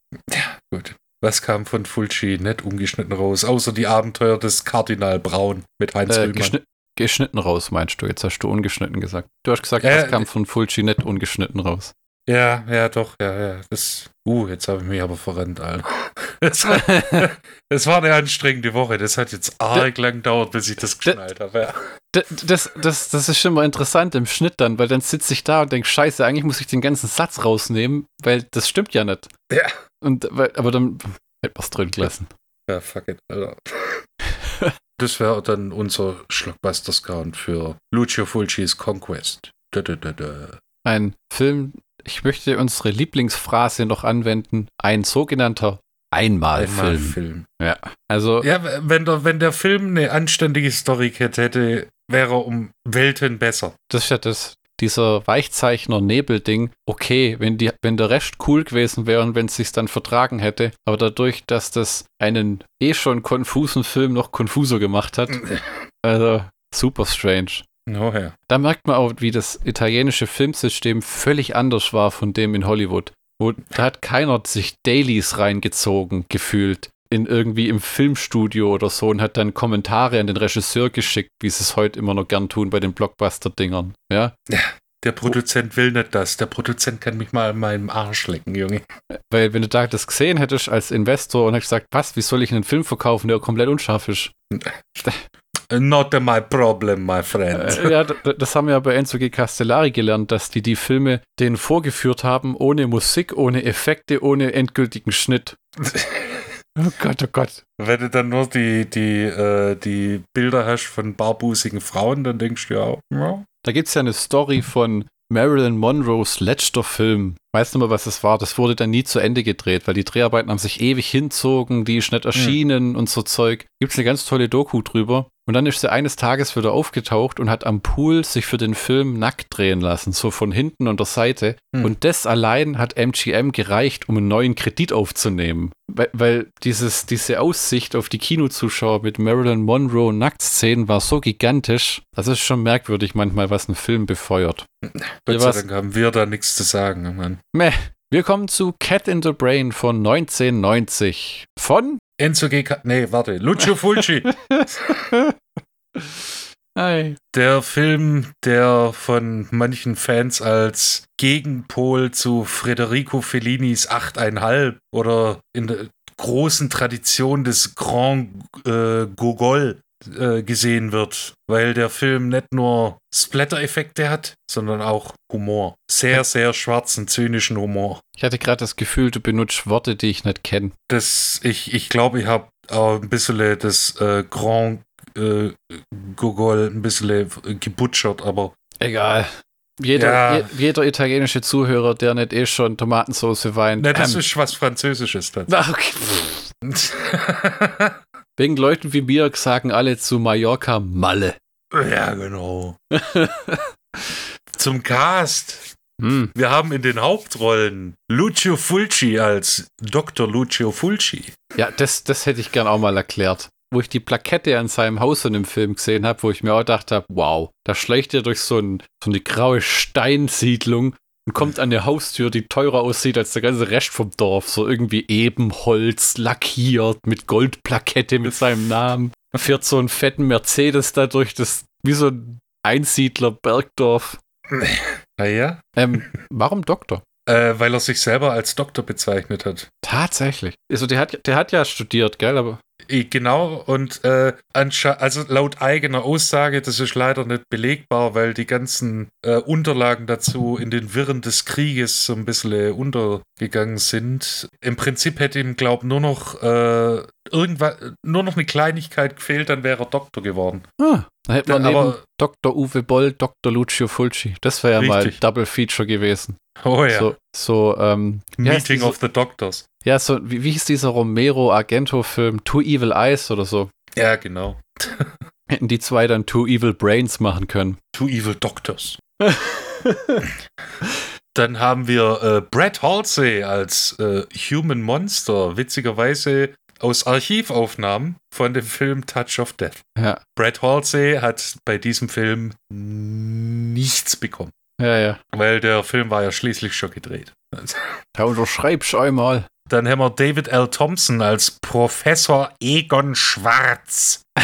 Gut. Was kam von Fulci nicht ungeschnitten raus, außer die Abenteuer des Kardinal Braun mit Heinz Äh, Rühmann. geschnit, geschnitten raus, meinst du? Jetzt hast du ungeschnitten gesagt. Du hast gesagt, das ja, kam von Fulci nicht ungeschnitten raus. Ja, ja, doch, ja, ja. Das, uh, jetzt habe ich mich aber verrennt, Alter. Es war, es war eine anstrengende Woche. Das hat jetzt arg lang gedauert, bis ich das geschnallt habe. Ja. Das, das, das ist schon mal interessant im Schnitt dann, weil dann sitze ich da und denke, scheiße, eigentlich muss ich den ganzen Satz rausnehmen, weil das stimmt ja nicht. Ja. Und, weil, aber dann hätte man es drin gelassen. Ja, fuck it, Alter. Das wäre dann unser Schlockbuster-Count für Lucio Fulcis Conquest. Da, da, da. Ein Film, ich möchte unsere Lieblingsphrase noch anwenden, ein sogenannter Einmalfilm. Film. Also, Ja, wenn der, wenn der Film eine anständige Story hätte, wäre er um Welten besser. das ist ja das, dieser Weichzeichner-Nebel-Ding, okay, wenn, die, wenn der Rest cool gewesen wäre und wenn es sich dann vertragen hätte, aber dadurch, dass das einen eh schon konfusen Film noch konfuser gemacht hat, also super strange. Oh ja. Da merkt man auch, wie das italienische Filmsystem völlig anders war von dem in Hollywood. Wo da hat keiner sich Dailies reingezogen gefühlt in irgendwie im Filmstudio oder so und hat dann Kommentare an den Regisseur geschickt, wie sie es heute immer noch gern tun bei den Blockbuster-Dingern. Ja, Der Produzent will nicht das. Der Produzent kann mich mal an meinem Arsch lecken, Junge. weil wenn du da das gesehen hättest als Investor und hättest gesagt, was, wie soll ich einen Film verkaufen, der komplett unscharf ist? Not my problem, my friend. Äh, ja, das haben wir ja bei Enzo G. Castellari gelernt, dass die die Filme denen vorgeführt haben, ohne Musik, ohne Effekte, ohne endgültigen Schnitt. Oh Gott, oh Gott. Wenn du dann nur die, die, äh, die Bilder hast von barbusigen Frauen, dann denkst du ja auch, ja. Da gibt es ja eine Story von Marilyn Monroes letzter Film. Weißt du mal, was es war? Das wurde dann nie zu Ende gedreht, weil die Dreharbeiten haben sich ewig hinzogen, die ist nicht erschienen und so Zeug. Gibt es eine ganz tolle Doku drüber. Und dann ist sie eines Tages wieder aufgetaucht und hat am Pool sich für den Film nackt drehen lassen, so von hinten und der Seite. Hm. Und das allein hat MGM gereicht, um einen neuen Kredit aufzunehmen. Weil, weil dieses, diese Aussicht auf die Kinozuschauer mit Marilyn Monroe Nacktszenen war so gigantisch. Das ist schon merkwürdig manchmal, was ein Film befeuert. Gott sei Dank haben wir da nichts zu sagen, Mann. Meh. Wir kommen zu Cat in the Brain von 1990. Von? Enzo G. Ka nee, warte. Lucio Fulci. Hi. der Film, der von manchen Fans als Gegenpol zu Federico Fellinis 8,5 oder in der großen Tradition des Grand äh, Gogol äh, gesehen wird, weil der Film nicht nur Splatter-Effekte hat, sondern auch Humor. Sehr, sehr schwarzen, zynischen Humor. Ich hatte gerade das Gefühl, du benutzt Worte, die ich nicht kenne. Das, ich, ich glaube, ich habe auch ein bisschen das äh, Grand äh, Gogol ein bisschen gebutschert, aber Egal. Jeder, Ja. je, jeder italienische Zuhörer, der nicht eh schon Tomatensauce weint. ne, das ähm, ist was Französisches dann. Ach, okay. Wegen Leuten wie mir sagen alle zu Mallorca Malle. ja, genau. Zum Cast. Hm. Wir haben in den Hauptrollen Lucio Fulci als Dr. Lucio Fulci. Ja, das, das hätte ich gern auch mal erklärt. Wo ich die Plakette an seinem Haus in dem Film gesehen habe, wo ich mir auch gedacht habe, wow, da schleicht er durch so, ein, so eine graue Steinsiedlung und kommt an eine Haustür, die teurer aussieht als der ganze Rest vom Dorf. So irgendwie Ebenholz, lackiert, mit Goldplakette mit seinem Namen. Fährt so einen fetten Mercedes da durch das, wie so ein Einsiedler Bergdorf. Ah ja? Ähm, warum Doktor? Äh, weil er sich selber als Doktor bezeichnet hat. Tatsächlich. Also der hat, der hat ja studiert, gell? Aber Genau, und äh, also laut eigener Aussage, das ist leider nicht belegbar, weil die ganzen äh, Unterlagen dazu in den Wirren des Krieges so ein bisschen untergegangen sind. Im Prinzip hätte ihm, glaube nur noch äh, irgendwas, nur noch eine Kleinigkeit gefehlt, dann wäre er Doktor geworden. ah, Da Ja, neben aber- Dr. Uwe Boll, Dr. Lucio Fulci. Das wäre ja mal Richtig. Double Feature gewesen. Oh ja. So, so ähm, Meeting of the Doctors. Ja, so, wie, wie hieß dieser Romero Argento-Film? Two Evil Eyes oder so? Ja, genau. Hätten die zwei dann Two Evil Brains machen können. Two Evil Doctors. Dann haben wir äh, Brad Halsey als äh, Human Monster, witzigerweise aus Archivaufnahmen von dem Film Touch of Death. Ja, Brad Halsey hat bei diesem Film nichts bekommen, ja, ja. weil der Film war ja schließlich schon gedreht. Da unterschreibst du einmal. Dann haben wir David L. Thompson als Professor Egon Schwarz.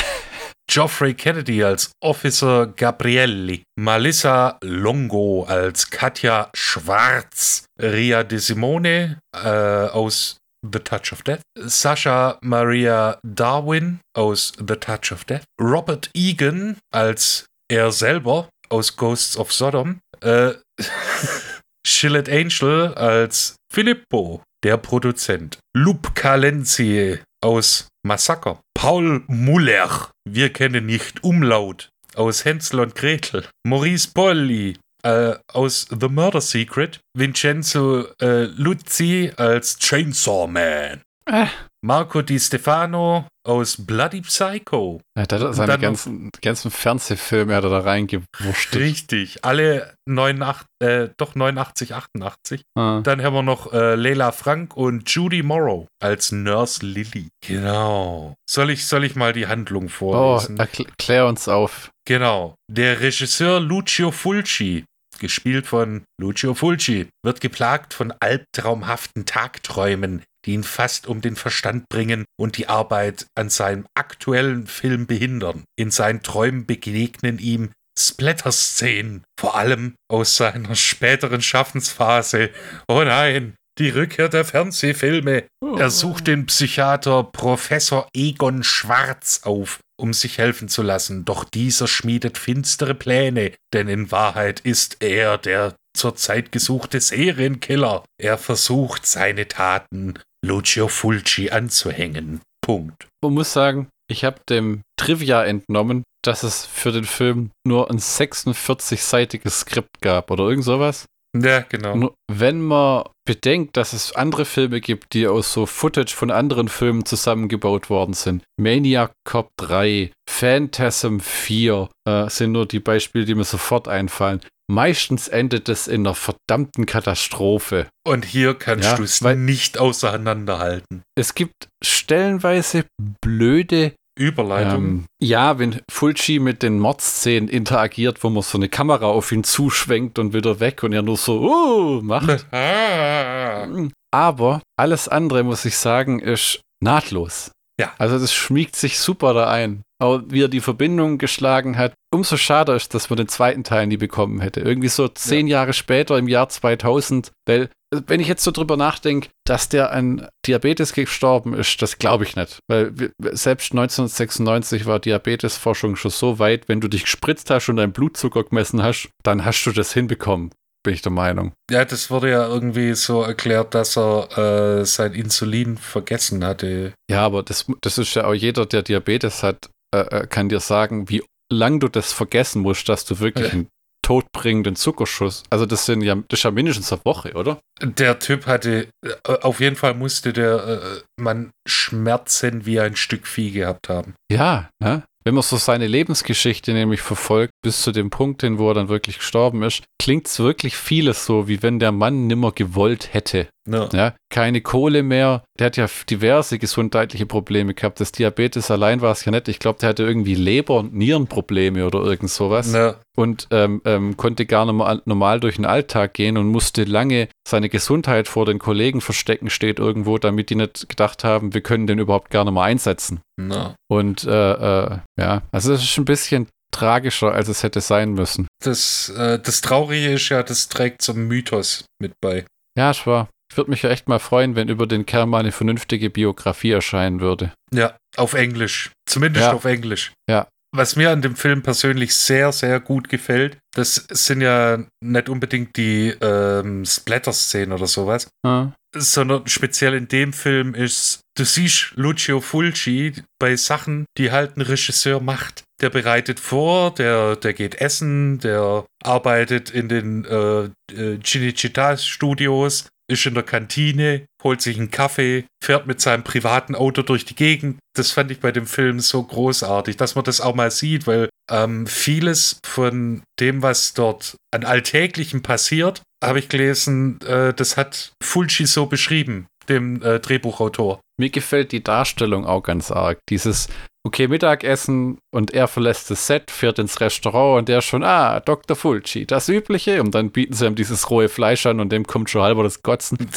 Geoffrey Kennedy als Officer Gabrielli. Melissa Longo als Katja Schwarz. Ria De Simone äh, aus The Touch of Death. Sascha Maria Darwin aus The Touch of Death. Robert Egan als er selber aus Ghosts of Sodom. Äh, Shillet Angel als Filippo, der Produzent. Lup Calenzi aus Massaker. Paul Muller, wir kennen nicht Umlaut, aus Hänsel und Gretel. Maurice Polly äh, aus The Murder Secret. Vincenzo äh, Luzzi als Chainsaw Man. Äh. Marco Di Stefano aus Bloody Psycho. Ja, da hat er Und seine ganzen, ganzen Fernsehfilme hat er da reingewurschtelt. Richtig, alle 89, äh, doch 89, 88. Ah. Dann haben wir noch äh, Leila Frank und Judy Morrow als Nurse Lily. Genau. Soll ich, soll ich mal die Handlung Oh, vorlesen? erkl- klär uns auf. Genau. Der Regisseur Lucio Fulci, gespielt von Lucio Fulci, wird geplagt von albtraumhaften Tagträumen, die ihn fast um den Verstand bringen und die Arbeit an seinem aktuellen Film behindern. In seinen Träumen begegnen ihm Splatter-Szenen, vor allem aus seiner späteren Schaffensphase. Oh nein, die Rückkehr der Fernsehfilme. Er sucht den Psychiater Professor Egon Schwarz auf, um sich helfen zu lassen, doch dieser schmiedet finstere Pläne, denn in Wahrheit ist er der zurzeit gesuchte Serienkiller. Er versucht, seine Taten Lucio Fulci anzuhängen. Punkt. Man muss sagen, ich habe dem Trivia entnommen, dass es für den Film nur ein 46-seitiges Skript gab oder irgend sowas. Ja, genau. Wenn man bedenkt, dass es andere Filme gibt, die aus so Footage von anderen Filmen zusammengebaut worden sind. Maniac Cop 3, Phantasm 4 äh, sind nur die Beispiele, die mir sofort einfallen. Meistens endet es in einer verdammten Katastrophe. Und hier kannst Ja, du es nicht auseinanderhalten. Es gibt stellenweise blöde Überleitung. Ähm, ja, wenn Fulci mit den Mordszenen interagiert, wo man so eine Kamera auf ihn zuschwenkt und wieder weg und er nur so uh, macht. Ah. Aber alles andere, muss ich sagen, ist nahtlos. Ja. Also das schmiegt sich super da ein. Aber wie er die Verbindung geschlagen hat, umso schade ist, dass man den zweiten Teil nie bekommen hätte. Irgendwie so zehn Jahre später, im Jahr 2000. Weil, äh, wenn ich jetzt so drüber nachdenke, dass der an Diabetes gestorben ist, das glaube ich nicht. Weil selbst 1996 war Diabetesforschung schon so weit, wenn du dich gespritzt hast und deinen Blutzucker gemessen hast, dann hast du das hinbekommen, bin ich der Meinung. Ja, das wurde ja irgendwie so erklärt, dass er äh, sein Insulin vergessen hatte. Ja, aber das, das ist ja auch jeder, der Diabetes hat, äh, äh, kann dir sagen, wie lang du das vergessen musst, dass du wirklich Ja. einen todbringenden Zuckerschuss. Also das sind ja, das ist ja mindestens eine Woche, oder? Der Typ hatte, äh, auf jeden Fall musste der äh, Mann Schmerzen wie ein Stück Vieh gehabt haben. Ja, ne? Wenn man so seine Lebensgeschichte nämlich verfolgt, bis zu dem Punkt hin, wo er dann wirklich gestorben ist, klingt es wirklich vieles so, wie wenn der Mann nimmer gewollt hätte. Ja. Ja, keine Kohle mehr. Der hat ja diverse gesundheitliche Probleme gehabt. Das Diabetes allein war es ja nicht. Ich glaube, der hatte irgendwie Leber- und Nierenprobleme oder irgend sowas. Na, und ähm, ähm, konnte gar nicht mehr normal durch den Alltag gehen und musste lange seine Gesundheit vor den Kollegen verstecken, steht irgendwo, damit die nicht gedacht haben, wir können den überhaupt gar nicht mehr einsetzen. na. Und äh, äh, ja, also es ist ein bisschen tragischer, als es hätte sein müssen. Das, äh, das Traurige ist ja, das trägt zum Mythos mit bei. Ja, ich war. Ich würde mich ja echt mal freuen, wenn über den Kerl mal eine vernünftige Biografie erscheinen würde. Ja, auf Englisch. Zumindest Ja. auf Englisch. Ja. Was mir an dem Film persönlich sehr, sehr gut gefällt, das sind ja nicht unbedingt die ähm, Splatter-Szenen oder sowas, Ja. sondern speziell in dem Film ist, du siehst Lucio Fulci bei Sachen, die halt ein Regisseur macht. der bereitet vor, der, der geht essen, der arbeitet in den äh, äh, Cinecittà-Studios, ist in der Kantine, holt sich einen Kaffee, fährt mit seinem privaten Auto durch die Gegend. Das fand ich bei dem Film so großartig, dass man das auch mal sieht, weil ähm, vieles von dem, was dort an Alltäglichen passiert, habe ich gelesen, äh, das hat Fulci so beschrieben, dem äh, Drehbuchautor. Mir gefällt die Darstellung auch ganz arg. Dieses, okay, Mittagessen und er verlässt das Set, fährt ins Restaurant und der schon, ah, Dr. Fulci, das Übliche. Und dann bieten sie ihm dieses rohe Fleisch an und dem kommt schon halber das Kotzen.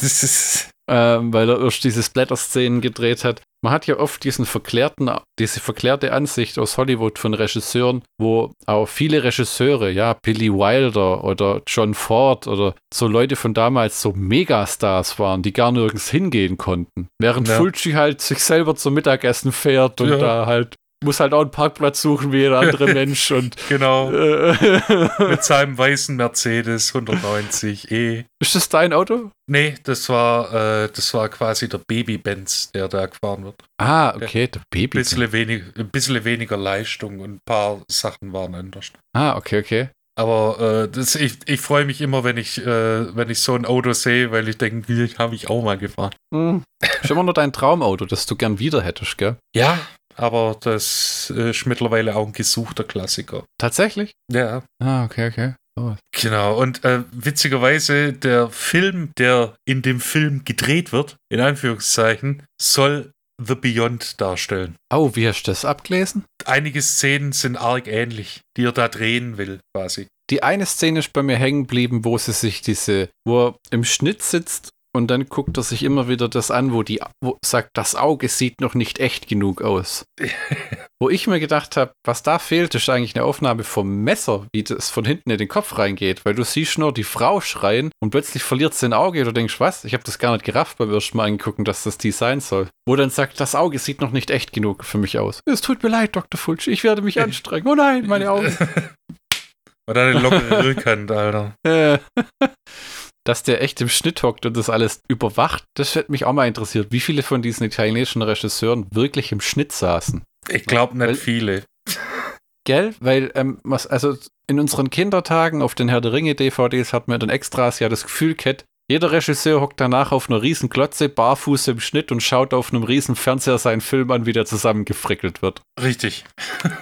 Ähm, weil er erst diese Splatter-Szenen gedreht hat. Man hat ja oft diesen verklärten, diese verklärte Ansicht aus Hollywood von Regisseuren, wo auch viele Regisseure, ja, Billy Wilder oder John Ford oder so Leute von damals so Megastars waren, die gar nirgends hingehen konnten. Während Ja. Fulci halt sich selber zum Mittagessen fährt und Ja. da halt muss halt auch einen Parkplatz suchen wie jeder andere Mensch und Genau. äh, Mit seinem weißen Mercedes 190 E. ist das dein Auto? Nee, das war, äh, das war quasi der Baby-Benz, der da gefahren wird. Ah, okay, der Baby. bisschen, wenig, ein bisschen weniger Leistung und ein paar Sachen waren anders. Ah, okay, okay. Aber äh, das, ich, ich freue mich immer, wenn ich, äh, wenn ich so ein Auto sehe, weil ich denke, die habe ich auch mal gefahren. Hm. Ist immer nur dein Traumauto, das du gern wieder hättest, gell? Ja, aber das ist mittlerweile auch ein gesuchter Klassiker. Tatsächlich? Ja. Ah, okay, okay. Oh. Genau, und äh, witzigerweise, der Film, der in dem Film gedreht wird, in Anführungszeichen, soll The Beyond darstellen. oh, wie hast du das abgelesen? Einige Szenen sind arg ähnlich, die er da drehen will, quasi. Die eine Szene ist bei mir hängen geblieben, wo sie sich diese, wo er im Schnitt sitzt und dann guckt er sich immer wieder das an, wo die, wo sagt, das Auge sieht noch nicht echt genug aus. wo ich mir gedacht habe, was da fehlt, ist eigentlich eine Aufnahme vom Messer, wie das von hinten in den Kopf reingeht, weil du siehst nur die Frau schreien und plötzlich verliert sie ein Auge und du denkst, was? Ich habe das gar nicht gerafft beim ersten Mal angucken, dass das die sein soll. Wo dann sagt, das Auge sieht noch nicht echt genug für mich aus. Es tut mir leid, Dr. Fulci, ich werde mich anstrengen. Oh nein, meine Augen. Und dann eine lockere Rückhand, Alter. Dass der echt im Schnitt hockt und das alles überwacht, das hätte mich auch mal interessiert, wie viele von diesen italienischen Regisseuren wirklich im Schnitt saßen. Ich glaube nicht Weil- viele. Gell? Weil, ähm, was, also in unseren Kindertagen auf den Herr der Ringe DVDs hat man in den Extras ja das Gefühl gehabt, jeder Regisseur hockt danach auf einer riesen Glotze, barfuß im Schnitt und schaut auf einem riesen Fernseher seinen Film an, wie der zusammengefrickelt wird. Richtig.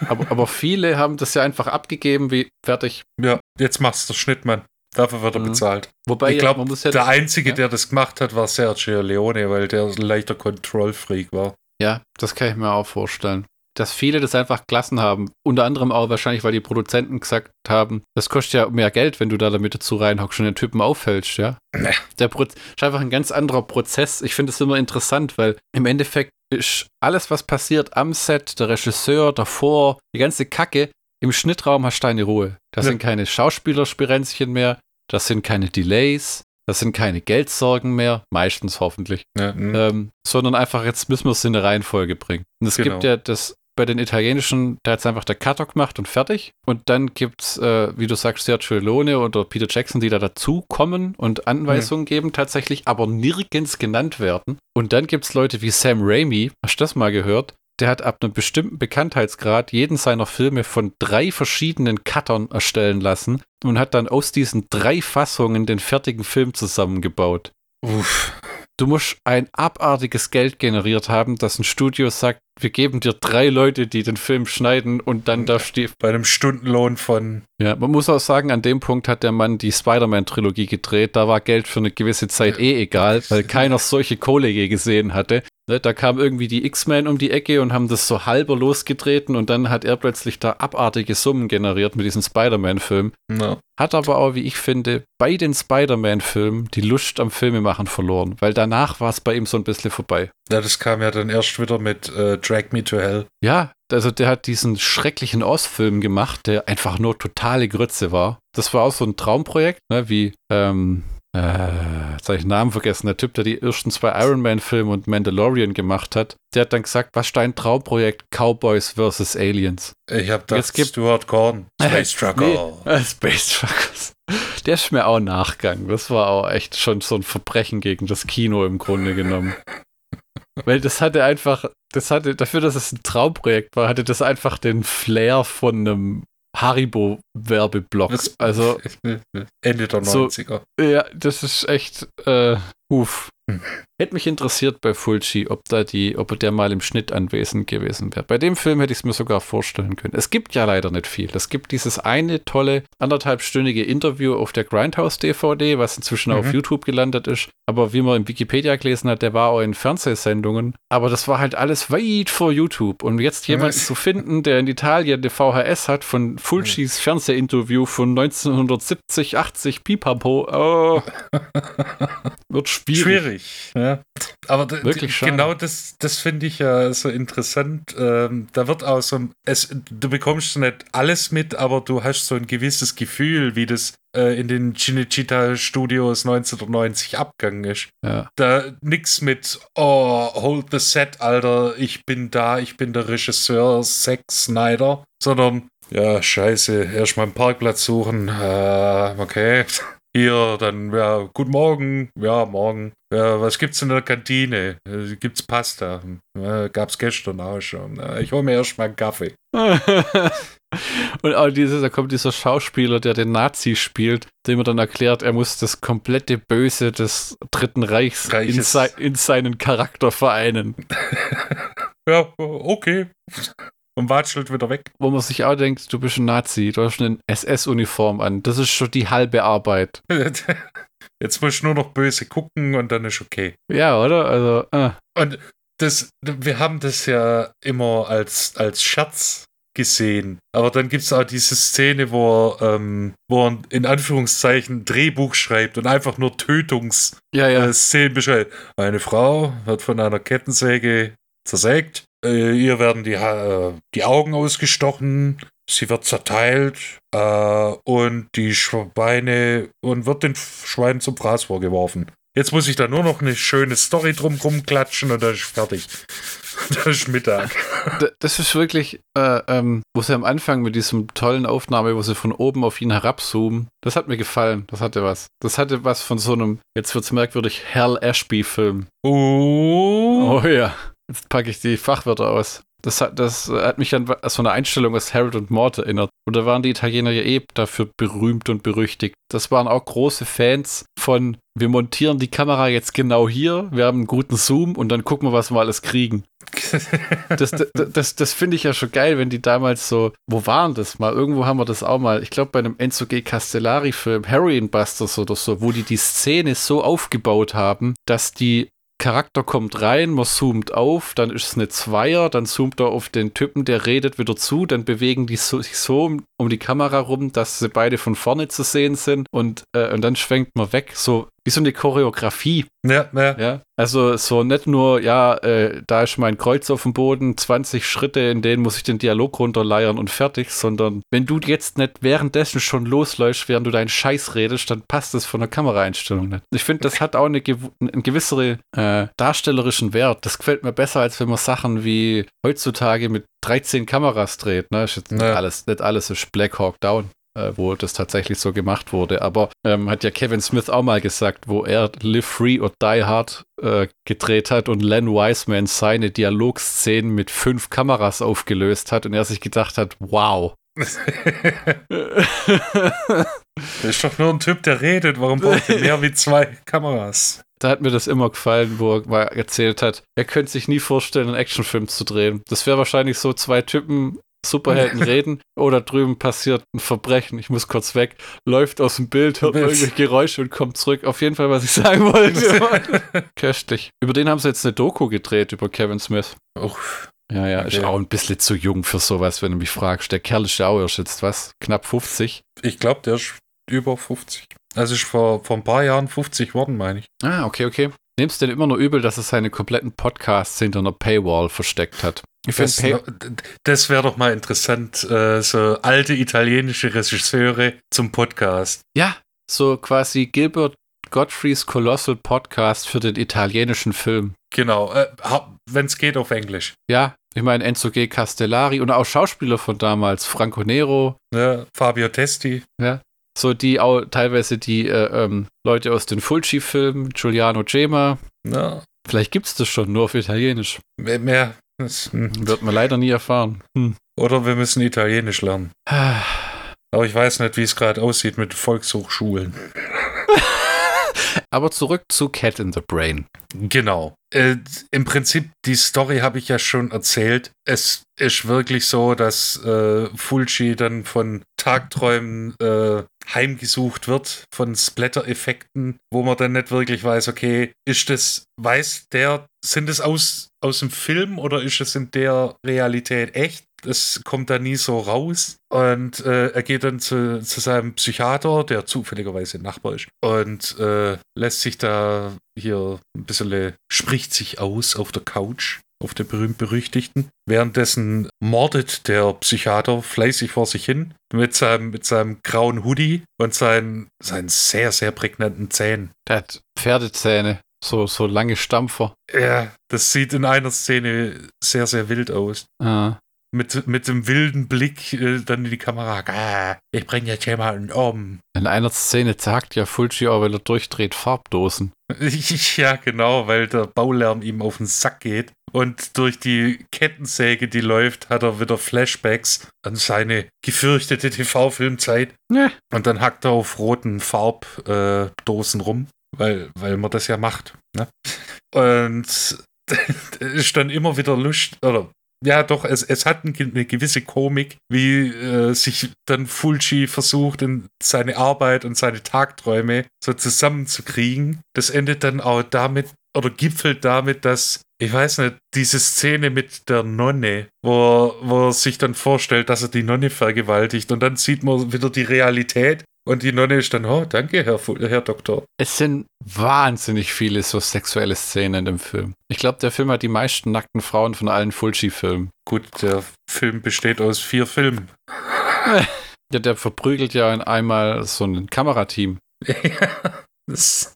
Aber, aber viele haben das ja einfach abgegeben, wie fertig. Ja, jetzt machst du Schnittmann. Dafür wird er Mhm. bezahlt. Wobei, ich glaube, ja der Einzige, ja. der das gemacht hat, war Sergio Leone, weil der ein leichter Control-Freak war. Ja, das kann ich mir auch vorstellen. Dass viele das einfach gelassen haben. Unter anderem auch wahrscheinlich, weil die Produzenten gesagt haben, das kostet ja mehr Geld, wenn du da damit dazu reinhockst und den Typen auffällst, ja. Nee. Der Pro ist einfach ein ganz anderer Prozess. Ich finde es immer interessant, weil im Endeffekt ist alles, was passiert am Set, der Regisseur, davor, die ganze Kacke, im Schnittraum hast du deine Ruhe. Da Ja. sind keine Schauspielerspirenzchen mehr, das sind keine Delays, das sind keine Geldsorgen mehr, meistens hoffentlich Ja, hm. ähm, sondern einfach jetzt müssen wir es in eine Reihenfolge bringen. Und es Genau. gibt ja das bei den italienischen, da hat einfach der Cutter gemacht und fertig. Und dann gibt es, äh, wie du sagst, Sergio Leone oder Peter Jackson, die da dazukommen und Anweisungen geben, tatsächlich aber nirgends genannt werden. Und dann gibt es Leute wie Sam Raimi, hast du das mal gehört? Der hat ab einem bestimmten Bekanntheitsgrad jeden seiner Filme von drei verschiedenen Cuttern erstellen lassen und hat dann aus diesen drei Fassungen den fertigen Film zusammengebaut. Uff. Du musst ein abartiges Geld generiert haben, dass ein Studio sagt, wir geben dir drei Leute, die den Film schneiden und dann darfst du. Bei einem Stundenlohn von. Ja, man muss auch sagen, an dem Punkt hat der Mann die Spider-Man-Trilogie gedreht. Da war Geld für eine gewisse Zeit eh egal, weil keiner solche Kohle je gesehen hatte. Ne, Da kam irgendwie die X-Men um die Ecke und haben das so halber losgetreten und dann hat er plötzlich da abartige Summen generiert mit diesem Spider-Man-Film. Na, Hat aber auch, wie ich finde, bei den Spider-Man-Filmen die Lust am Filmemachen verloren, weil danach war es bei ihm so ein bisschen vorbei. Ja, das kam ja dann erst wieder mit äh, Drag Me to Hell. Ja, also der hat diesen schrecklichen Oz-Film gemacht, der einfach nur totale Grütze war. Das war auch so ein Traumprojekt, ne, wie, ähm, äh, jetzt habe ich den Namen vergessen, der Typ, der die ersten zwei Iron Man-Filme und Mandalorian gemacht hat, der hat dann gesagt, was ist dein Traumprojekt? Cowboys vs. Aliens. Ich habe das gibt- Stuart Gordon. Space Trucker. Nee, Space Truckers. Der ist mir auch nachgegangen. Das war auch echt schon so ein Verbrechen gegen das Kino im Grunde genommen. Weil das hatte einfach, das hatte, dafür, dass es ein Traumprojekt war, hatte das einfach den Flair von einem Haribo-Werbeblock. Also Ende der So- 90er. Ja, das ist echt, äh, uff. Hm. Hätte mich interessiert bei Fulci, ob da die, ob der mal im Schnitt anwesend gewesen wäre. Bei dem Film hätte ich es mir sogar vorstellen können. Es gibt ja leider nicht viel. Es gibt dieses eine tolle anderthalbstündige Interview auf der Grindhouse DVD, was inzwischen Mhm. auf YouTube gelandet ist. Aber wie man in Wikipedia gelesen hat, der war auch in Fernsehsendungen. Aber das war halt alles weit vor YouTube. Und jetzt jemanden zu finden, der in Italien eine VHS hat von Fulcis Fernsehinterview von 1970, 80, Pipapo, oh, wird schwierig. Schwierig. Ja. Aber Wirklich schade. genau das, das finde ich ja so interessant. Ähm, da wird auch so, es, du bekommst nicht alles mit, aber du hast so ein gewisses Gefühl, wie das äh, in den Cinecittà Studios 1990 abgegangen ist. Ja. Da nix mit, oh, hold the set, Alter, ich bin da, ich bin der Regisseur Zack Snyder, sondern, ja, scheiße, erstmal einen Parkplatz suchen, äh, okay. Hier, dann, ja, guten Morgen, ja, morgen. Ja, was gibt's in der Kantine? Äh, Gibt's Pasta? Äh, gab's gestern auch schon. Äh, ich hole mir erstmal einen Kaffee. Und auch dieses, da kommt dieser Schauspieler, der den Nazi spielt, dem er dann erklärt, er muss das komplette Böse des Dritten Reichs in, sei, in seinen Charakter vereinen. Ja, okay. Und watschelt wieder weg. Wo man sich auch denkt, du bist ein Nazi, du hast eine SS-Uniform an. Das ist schon die halbe Arbeit. Jetzt musst du nur noch böse gucken und dann ist okay. Ja, oder? Also, äh. Und das, wir haben das ja immer als, als Scherz gesehen. Aber dann gibt es auch diese Szene, wo er, ähm, wo er in Anführungszeichen Drehbuch schreibt und einfach nur Tötungsszenen ja, ja. beschreibt. Eine Frau wird von einer Kettensäge zersägt. Äh, ihr werden die, äh, die Augen ausgestochen. Sie wird zerteilt äh, und die Schweine und wird den Schweinen zum Fraß vorgeworfen. Jetzt muss ich da nur noch eine schöne Story drum rumklatschen und dann ist fertig. Das ist Mittag. Das ist wirklich, äh, ähm, wo sie am Anfang mit diesem tollen Aufnahme, wo sie von oben auf ihn herabzoomen, das hat mir gefallen. Das hatte was. Das hatte was von so einem, jetzt wird's merkwürdig, Hal Ashby-Film. Oh. Oh ja, jetzt packe ich die Fachwörter aus. Das hat, das hat mich an so eine Einstellung aus Harold und Mort erinnert. Und da waren die Italiener ja eh dafür berühmt und berüchtigt. Das waren auch große Fans von, wir montieren die Kamera jetzt genau hier, wir haben einen guten Zoom und dann gucken wir, was wir alles kriegen. Das, das, das, das finde ich ja schon geil, wenn die damals so, wo waren das mal? Irgendwo haben wir das auch mal, ich glaube bei einem Enzo G. Castellari-Film, Heroin Busters oder so, wo die die Szene so aufgebaut haben, dass die Charakter kommt rein, man zoomt auf, dann ist es eine Zweier, dann zoomt er auf den Typen, der redet wieder zu, dann bewegen die so, sich so um, die Kamera rum, dass sie beide von vorne zu sehen sind und, äh, und dann schwenkt man weg, so wie so eine Choreografie. ja, ja. Ja, also so nicht nur, ja, äh, da ist mein Kreuz auf dem Boden, 20 Schritte, in denen muss ich den Dialog runterleiern und fertig, sondern wenn du jetzt nicht währenddessen schon losläufst, während du deinen Scheiß redest, dann passt das von der Kameraeinstellung nicht. Ich finde, das hat auch eine, gew- einen gewisseren äh, darstellerischen Wert. Das gefällt mir besser, als wenn man Sachen wie heutzutage mit 13 Kameras dreht. Ne? Ist jetzt nicht Ja. alles, nicht alles ist Black Hawk Down äh, wo das tatsächlich so gemacht wurde. Aber ähm, hat ja Kevin Smith auch mal gesagt, wo er Live Free or Die Hard äh, gedreht hat und Len Wiseman seine Dialogszenen mit fünf Kameras aufgelöst hat und er sich gedacht hat, wow. Das ist doch nur ein Typ, der redet. Warum braucht er mehr wie zwei Kameras? da hat mir das immer gefallen, wo er mal erzählt hat, er könnte sich nie vorstellen, einen Actionfilm zu drehen. Das wäre wahrscheinlich so zwei Typen, Superhelden reden oder drüben passiert ein Verbrechen, ich muss kurz weg, läuft aus dem Bild, hört irgendwelche Geräusche und kommt zurück. Auf jeden Fall, was ich sagen wollte. Köstlich. Über den haben sie jetzt eine Doku gedreht, über Kevin Smith. Uff. Ja, ja, ist Okay. auch ein bisschen zu jung für sowas, wenn du mich fragst. Der Kerl ist ja auch erst jetzt, was? Knapp 50? Ich glaube, der ist über 50. Also ist vor, vor ein paar Jahren 50 worden, meine ich. Ah, okay, okay. Nimmst du denn immer nur übel, dass er seine kompletten Podcasts hinter einer Paywall versteckt hat? Das, das wäre doch mal interessant, äh, so alte italienische Regisseure zum Podcast. Ja, so quasi Gilbert Godfreys Colossal Podcast für den italienischen Film. Genau, äh, wenn es geht auf Englisch. Ja, ich meine Enzo G. Castellari und auch Schauspieler von damals, Franco Nero, Ne? Fabio Testi. so die auch teilweise die äh, ähm, Leute aus den Fulci-Filmen, Giuliano Gema. Ja. Vielleicht gibt es das schon, nur auf Italienisch. Mehr, mehr das, hm. Wird man leider nie erfahren. Hm. Oder wir müssen Italienisch lernen. Aber ich weiß nicht, wie es gerade aussieht mit Volkshochschulen. Aber zurück zu Cat in the Brain. Genau. Äh, Im Prinzip, die Story habe ich ja schon erzählt. Es ist wirklich so, dass äh, Fulci dann von Tagträumen äh, heimgesucht wird, von Splatter-Effekten, wo man dann nicht wirklich weiß, okay, ist das, weiß der, sind es aus, aus dem Film oder ist es in der Realität echt? Das kommt da nie so raus. Und äh, er geht dann zu, zu seinem Psychiater, der zufälligerweise Nachbar ist, und äh, lässt sich da hier ein bisschen, spricht sich aus auf der Couch auf der berühmt-berüchtigten. Währenddessen mordet der Psychiater fleißig vor sich hin mit seinem, mit seinem grauen Hoodie und seinen, seinen sehr, sehr prägnanten Zähnen. Der hat Pferdezähne, so, so lange Stampfer. Ja, das sieht in einer Szene sehr, sehr wild aus. Ah. Mit, mit dem wilden Blick äh, dann in die Kamera. Ah, ich bringe jetzt jemanden um. In einer Szene sagt ja Fulci auch, weil er durchdreht, Farbdosen. ja, genau, weil der Baulärm ihm auf den Sack geht. Und durch die Kettensäge, die läuft, hat er wieder Flashbacks an seine gefürchtete TV-Filmzeit. Ja. Und dann hackt er auf roten Farbdosen äh, rum, weil, weil man das ja macht. Ne? Und ist dann immer wieder Lust, oder ja, doch, es, es hat eine gewisse Komik, wie äh, sich dann Fulci versucht, in seine Arbeit und seine Tagträume so zusammenzukriegen. Das endet dann auch damit, oder gipfelt damit, dass, ich weiß nicht, diese Szene mit der Nonne, wo, wo er sich dann vorstellt, dass er die Nonne vergewaltigt und dann sieht man wieder die Realität und die Nonne ist dann, oh, danke, Herr, Herr Doktor. Es sind wahnsinnig viele so sexuelle Szenen in dem Film. Ich glaube, der Film hat die meisten nackten Frauen von allen Fulci-Filmen. Gut, der Film besteht aus vier Filmen. ja, der verprügelt ja in einmal so ein Kamerateam. ja, das,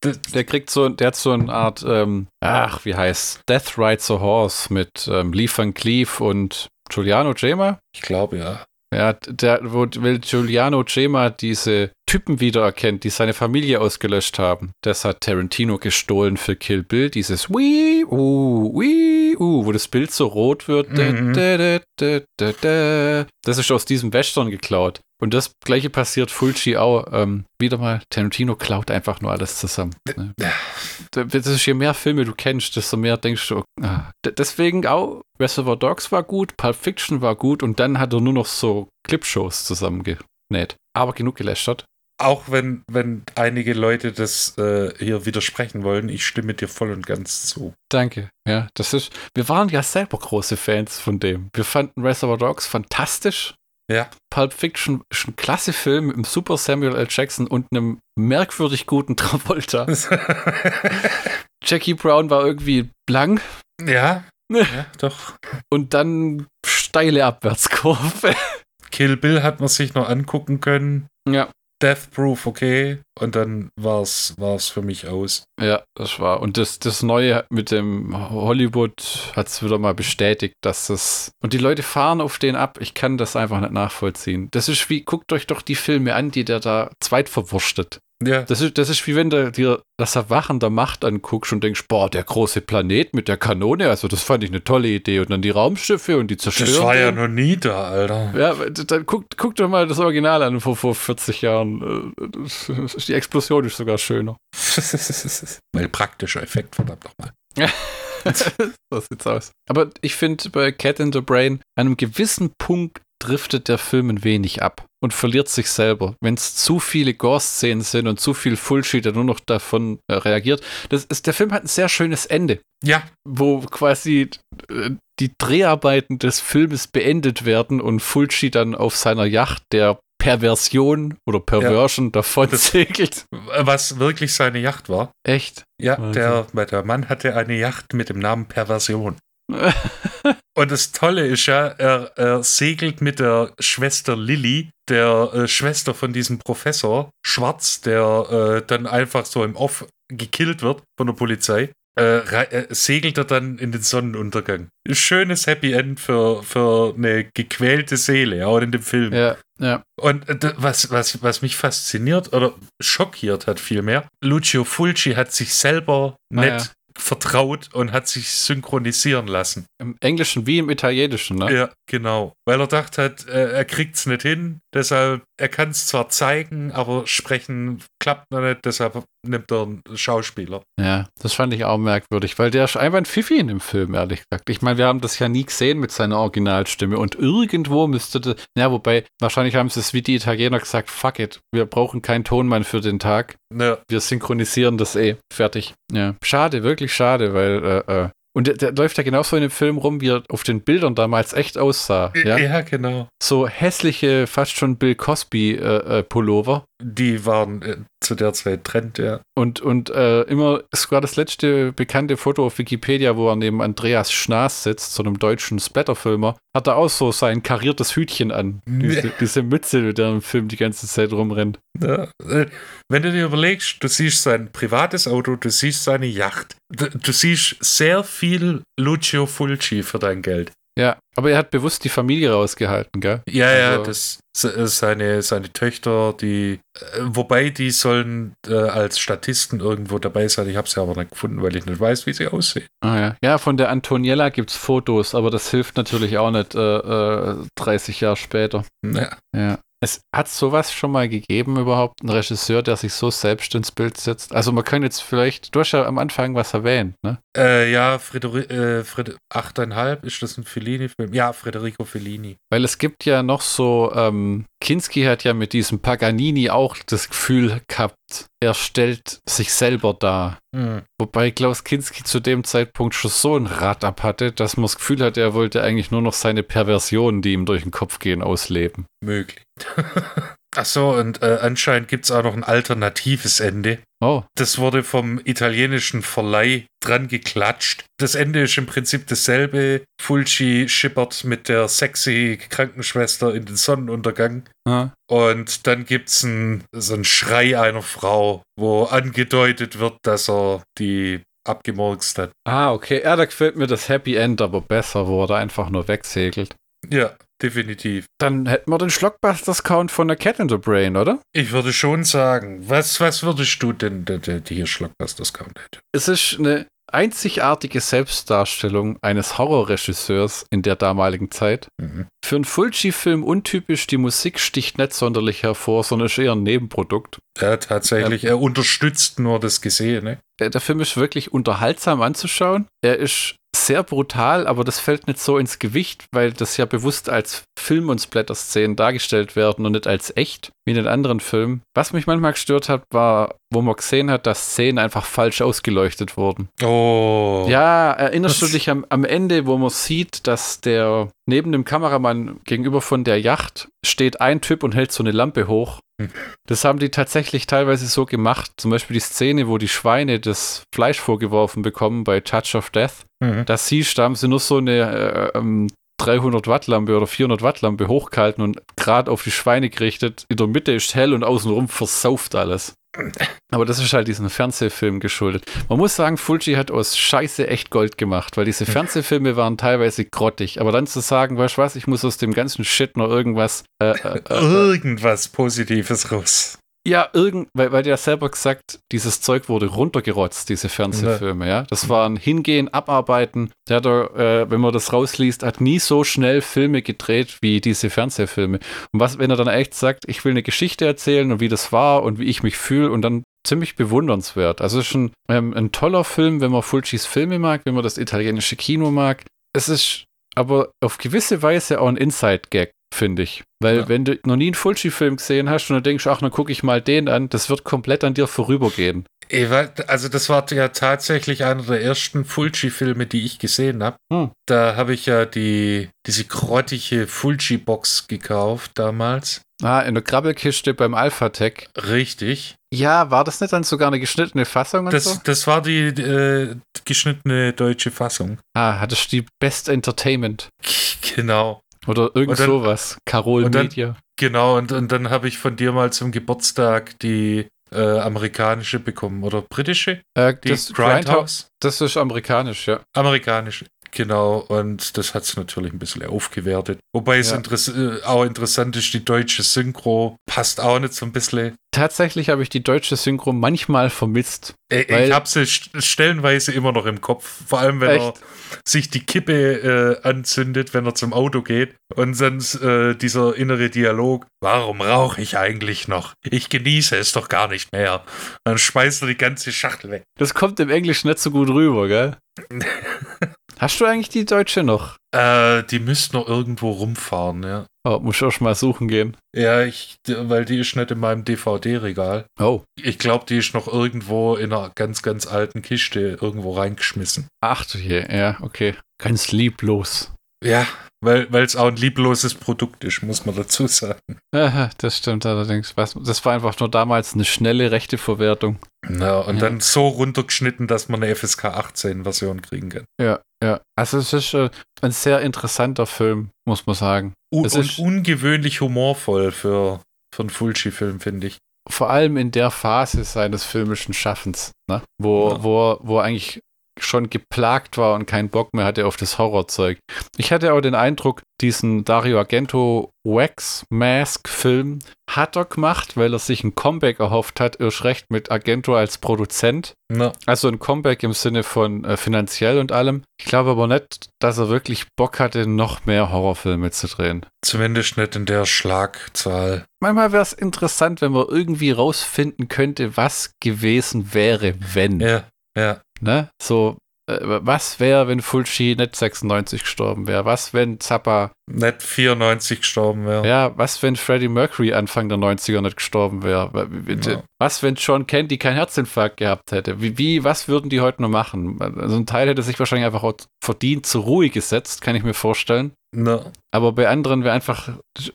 das, der kriegt so, der hat so eine Art, ähm, ach, wie heißt Death Rides a Horse mit ähm, Lee Van Cleef und Giuliano Gema? Ich glaube, ja. Ja, der, wo will Giuliano Gema diese Typen wiedererkennt, die seine Familie ausgelöscht haben. Das hat Tarantino gestohlen für Kill Bill, dieses Wii, uh, Wii, uh, wo das Bild so rot wird. Mhm. Da, da, da, das ist aus diesem Western geklaut. Und das gleiche passiert Fulci auch. Ähm, wieder mal, Tarantino klaut einfach nur alles zusammen. Ne? Das ist, je mehr Filme du kennst, desto mehr denkst du, ah. deswegen auch Reservoir Dogs war gut, Pulp Fiction war gut und dann hat er nur noch so Clipshows zusammengenäht. Aber genug gelästert. Auch wenn, wenn einige Leute das äh, hier widersprechen wollen, ich stimme dir voll und ganz zu. Danke. Ja, das ist. Wir waren ja selber große Fans von dem. Wir fanden Reservoir Dogs fantastisch. Ja. Pulp Fiction ist ein klasse Film mit einem super Samuel L. Jackson und einem merkwürdig guten Travolta. Jackie Brown war irgendwie blank. Ja. Ja, doch. Und dann steile Abwärtskurve. Kill Bill hat man sich noch angucken können. Ja. Death Proof, okay. Und dann war es für mich aus. Ja, das war. Und das, das Neue mit dem Hollywood hat es wieder mal bestätigt, dass das. Und die Leute fahren auf den ab. Ich kann das einfach nicht nachvollziehen. Das ist wie, guckt euch doch die Filme an, die der da zweitverwurstet. Ja. Das ist, das ist wie wenn du dir das Erwachen der Macht anguckst und denkst, boah, der große Planet mit der Kanone, also das fand ich eine tolle Idee. Und dann die Raumschiffe und die Zerstörer. Das war ja noch nie da, Alter. Ja, dann guck, guck doch mal das Original an vor, vor 40 Jahren. Die Explosion ist sogar schöner. Weil praktischer Effekt, verdammt nochmal. so sieht's aus. Aber ich finde bei Cat in the Brain, an einem gewissen Punkt driftet der Film ein wenig ab und verliert sich selber. Wenn es zu viele Gore-Szenen sind und zu viel Fullshit, der nur noch davon äh, reagiert. Das ist, der Film hat ein sehr schönes Ende. Ja. Wo quasi äh, die Dreharbeiten des Filmes beendet werden und Fulci dann auf seiner Yacht der Perversion oder Perversion ja. davon segelt. Was wirklich seine Yacht war. Echt? Ja, der, der Mann hatte eine Yacht mit dem Namen Perversion. Und das Tolle ist ja, er, er, segelt mit der Schwester Lilly, der äh, Schwester von diesem Professor Schwarz, der äh, dann einfach so im Off gekillt wird von der Polizei. Äh, äh, segelt er dann in den Sonnenuntergang. Schönes Happy End für, für eine gequälte Seele, auch in dem Film. Ja, ja. Und äh, was, was, was mich fasziniert oder schockiert hat vielmehr, Lucio Fulci hat sich selber Ah, nicht ja. vertraut und hat sich synchronisieren lassen. Im Englischen wie im Italienischen, ne? Ja, genau. Weil er dachte hat, äh, er kriegt es nicht hin, deshalb, er kann es zwar zeigen, aber sprechen klappt noch nicht, deshalb nimmt er einen Schauspieler. Ja, das fand ich auch merkwürdig, weil der ist einfach ein Pfiffi in dem Film, ehrlich gesagt. Ich meine, wir haben das ja nie gesehen mit seiner Originalstimme und irgendwo müsste das, ja, wobei, wahrscheinlich haben sie es wie die Italiener gesagt, fuck it, wir brauchen keinen Tonmann für den Tag, Ja, wir synchronisieren das eh, fertig. Ja, schade, wirklich schade, weil, äh, äh, und der, der läuft ja genauso in dem Film rum, wie er auf den Bildern damals echt aussah. ja? Ja, genau. so hässliche, fast schon Bill Cosby äh, äh, Pullover. Die waren äh, zu der Zeit Trend, ja. Und, und äh, immer, sogar das letzte bekannte Foto auf Wikipedia, wo er neben Andreas Schnaas sitzt, so einem deutschen Splatterfilmer, hat er auch so sein kariertes Hütchen an. Diese, diese Mütze, mit der er im Film die ganze Zeit rumrennt. Ja, äh, wenn du dir überlegst, du siehst sein privates Auto, du siehst seine Yacht, du, du siehst sehr viel Lucio Fulci für dein Geld. Ja, aber er hat bewusst die Familie rausgehalten, gell? Ja, ja, Also- das se- seine, seine Töchter, die, äh, wobei die sollen äh, als Statisten irgendwo dabei sein. Ich habe sie aber nicht gefunden, weil ich nicht weiß, wie sie aussehen. Ah, ja. ja, von der Antoniella gibt's Fotos, aber das hilft natürlich auch nicht äh, äh, 30 Jahre später. Ja. Ja. Es hat sowas schon mal gegeben überhaupt, ein Regisseur, der sich so selbst ins Bild setzt. Also man kann jetzt vielleicht, du hast ja am Anfang was erwähnt, ne? Äh, ja, Frideri äh, Fried 8,5, ist das ein Fellini-Film? Ja, Federico Fellini. Weil es gibt ja noch so, ähm, Kinski hat ja mit diesem Paganini auch das Gefühl gehabt, er stellt sich selber dar. Hm. Wobei Klaus Kinski zu dem Zeitpunkt schon so ein Rad ab hatte, dass man das Gefühl hat, er wollte eigentlich nur noch seine Perversionen, die ihm durch den Kopf gehen, ausleben. Möglich. Ach so, und äh, anscheinend gibt es auch noch ein alternatives Ende. Oh, Das wurde vom italienischen Verleih dran geklatscht. Das Ende ist im Prinzip dasselbe. Fulci schippert mit der sexy Krankenschwester in den Sonnenuntergang. ah, Und dann gibt es ein, so einen Schrei einer Frau, wo angedeutet wird, dass er die abgemurkst hat. ah okay. Ja, da gefällt mir das Happy End aber besser, wo er da einfach nur wegsegelt. Ja, definitiv. Dann hätten wir den Schlockbusters-Count von der Cat in the Brain, oder? Ich würde schon sagen, was, was würdest du denn hier Schlockbusters Count hätte? Es ist eine einzigartige Selbstdarstellung eines Horrorregisseurs in der damaligen Zeit. Mhm. Für einen Fulci-Film untypisch, die Musik sticht nicht sonderlich hervor, sondern ist eher ein Nebenprodukt. Ja, tatsächlich. Er unterstützt nur das Gesehene. Der, der Film ist wirklich unterhaltsam anzuschauen. Er ist sehr brutal, aber das fällt nicht so ins Gewicht, weil das ja bewusst als Film- und Splatter-Szenen dargestellt werden und nicht als echt, wie in den anderen Filmen. Was mich manchmal gestört hat, war, wo man gesehen hat, dass Szenen einfach falsch ausgeleuchtet wurden. Oh. Ja, erinnerst du Das- dich am, am Ende, wo man sieht, dass der neben dem Kameramann gegenüber von der Yacht steht ein Typ und hält so eine Lampe hoch? Das haben die tatsächlich teilweise so gemacht. Zum Beispiel die Szene, wo die Schweine das Fleisch vorgeworfen bekommen bei Touch of Death. Mhm. Da siehst du, da haben sie nur so eine äh, ähm, 300 Watt Lampe oder 400 Watt Lampe hochgehalten und gerade auf die Schweine gerichtet. In der Mitte ist hell und außenrum versauft alles. Aber das ist halt diesen Fernsehfilm geschuldet. Man muss sagen, Fulci hat aus Scheiße echt Gold gemacht, weil diese Fernsehfilme waren teilweise grottig. Aber dann zu sagen, weißt du was, ich muss aus dem ganzen Shit noch irgendwas. Äh, äh, äh, Irgendwas Positives raus. Ja, irgend, weil, weil der selber gesagt, dieses Zeug wurde runtergerotzt, diese Fernsehfilme, ja. Das waren Hingehen, Abarbeiten. Der hat, äh, wenn man das rausliest, hat nie so schnell Filme gedreht wie diese Fernsehfilme. Und was, wenn er dann echt sagt, ich will eine Geschichte erzählen und wie das war und wie ich mich fühle und dann ziemlich bewundernswert. Also es ist ein, ähm, ein toller Film, wenn man Fulcis Filme mag, wenn man das italienische Kino mag. Es ist aber auf gewisse Weise auch ein Inside-Gag, finde ich. Weil Ja. wenn du noch nie einen Fulci-Film gesehen hast und dann denkst, ach, dann gucke ich mal den an, das wird komplett an dir vorübergehen. Also das war ja tatsächlich einer der ersten Fulci-Filme, die ich gesehen habe. Hm. Da habe ich ja die, diese grottige Fulci-Box gekauft damals. Ah, in der Krabbelkiste beim Alpha-Tech. Richtig. Ja, war das nicht dann sogar eine geschnittene Fassung und Das, so? das war die äh, geschnittene deutsche Fassung. Ah, hattest du die Best Entertainment Genau. Oder irgend dann- sowas. Carol dann- Media. Genau, und, und dann habe ich von dir mal zum Geburtstag die äh, amerikanische bekommen oder britische? Äh, Die das, Grindhouse, das ist amerikanisch, ja. Amerikanische. Genau, und das hat es natürlich ein bisschen aufgewertet. Wobei es Ja. interess äh, auch interessant ist, die deutsche Synchro passt auch nicht so ein bisschen. Tatsächlich habe ich die deutsche Synchro manchmal vermisst. Äh, ich habe sie st stellenweise immer noch im Kopf. Vor allem, wenn er Echt? sich die Kippe äh, anzündet, wenn er zum Auto geht. Und sonst äh, dieser innere Dialog. Warum rauche ich eigentlich noch? Ich genieße es doch gar nicht mehr. Dann schmeißt er die ganze Schachtel weg. Das kommt im Englisch nicht so gut rüber, gell? Hast du eigentlich die deutsche noch? Äh, die müssten noch irgendwo rumfahren, ja. Oh, muss ich auch schon mal suchen gehen. Ja, ich, weil die ist nicht in meinem DVD-Regal. Oh. Ich glaube, die ist noch irgendwo in einer ganz, ganz alten Kiste irgendwo reingeschmissen. Ach du je, ja, okay. Ganz lieblos. Ja, weil es auch ein liebloses Produkt ist, muss man dazu sagen. Das stimmt allerdings. Das war einfach nur damals eine schnelle rechte Verwertung. Ja, und Ja. dann so runtergeschnitten, dass man eine FSK 18-Version kriegen kann. Ja, ja. Also es ist äh, ein sehr interessanter Film, muss man sagen. U Es und ist- ungewöhnlich humorvoll für, für einen Fulci-Film, finde ich. Vor allem in der Phase seines filmischen Schaffens, ne? wo, Ja. wo, wo eigentlich schon geplagt war und keinen Bock mehr hatte auf das Horrorzeug. Ich hatte auch den Eindruck, diesen Dario Argento Wax Mask Film hat er gemacht, weil er sich ein Comeback erhofft hat, erst recht mit Argento als Produzent. Na, Also ein Comeback im Sinne von äh, finanziell und allem. Ich glaube aber nicht, dass er wirklich Bock hatte, noch mehr Horrorfilme zu drehen. zumindest nicht in der Schlagzahl. Manchmal wäre es interessant, wenn man irgendwie rausfinden könnte, was gewesen wäre, wenn. Ja, ja. Ne? So, äh, was wäre, wenn Fulci nicht 96 gestorben wäre? Was, wenn Zappa, Nicht 94 gestorben wäre. ja, was, wenn Freddie Mercury Anfang der 90er nicht gestorben wäre? Ja. Was, wenn John Candy keinen Herzinfarkt gehabt hätte? Wie, wie, was würden die heute noch machen? Also ein Teil hätte sich wahrscheinlich einfach verdient zur Ruhe gesetzt, kann ich mir vorstellen. Na, Aber bei anderen wäre einfach,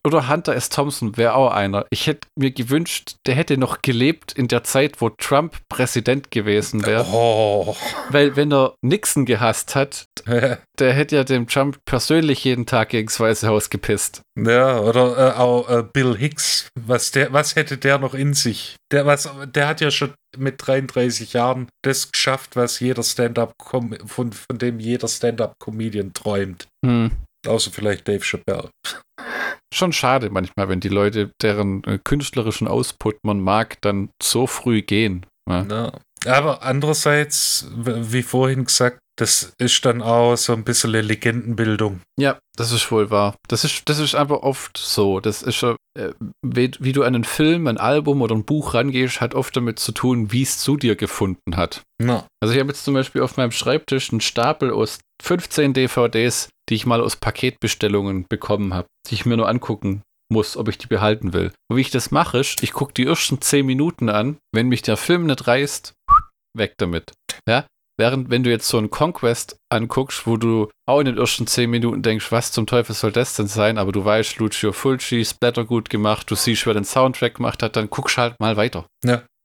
oder Hunter S. Thompson wäre auch einer. Ich hätte mir gewünscht, der hätte noch gelebt in der Zeit, wo Trump Präsident gewesen wäre. Oh. Weil wenn er Nixon gehasst hat, der hätte ja dem Trump persönlich jeden Tag gegen das Weiße Haus gepisst. Ja, oder äh, auch äh, Bill Hicks. Was, der, was hätte der noch in sich? Der, was, der hat ja schon mit 33 Jahren das geschafft, was jeder Stand-up von, von dem jeder Stand-up-Comedian träumt. Hm. Außer vielleicht Dave Chappelle. Schon schade manchmal, wenn die Leute, deren äh, künstlerischen Ausput man mag, dann so früh gehen. Ja. Ja. Aber andererseits, wie vorhin gesagt, das ist dann auch so ein bisschen eine Legendenbildung. Ja, das ist wohl wahr. Das ist, das ist aber oft so. Das ist äh, wie, wie du an einen Film, ein Album oder ein Buch rangehst, hat oft damit zu tun, wie es zu dir gefunden hat. Na, Also ich habe jetzt zum Beispiel auf meinem Schreibtisch einen Stapel aus 15 DVDs, die ich mal aus Paketbestellungen bekommen habe, die ich mir nur angucken muss, ob ich die behalten will. Und wie ich das mache, ist, ich gucke die ersten 10 Minuten an. Wenn mich der Film nicht reißt, weg damit. Ja? Während, wenn du jetzt so einen Conquest anguckst, wo du auch in den ersten 10 Minuten denkst, was zum Teufel soll das denn sein, aber du weißt, Lucio Fulci, Splatter gut gemacht, du siehst, wer den Soundtrack gemacht hat, dann guckst halt mal weiter.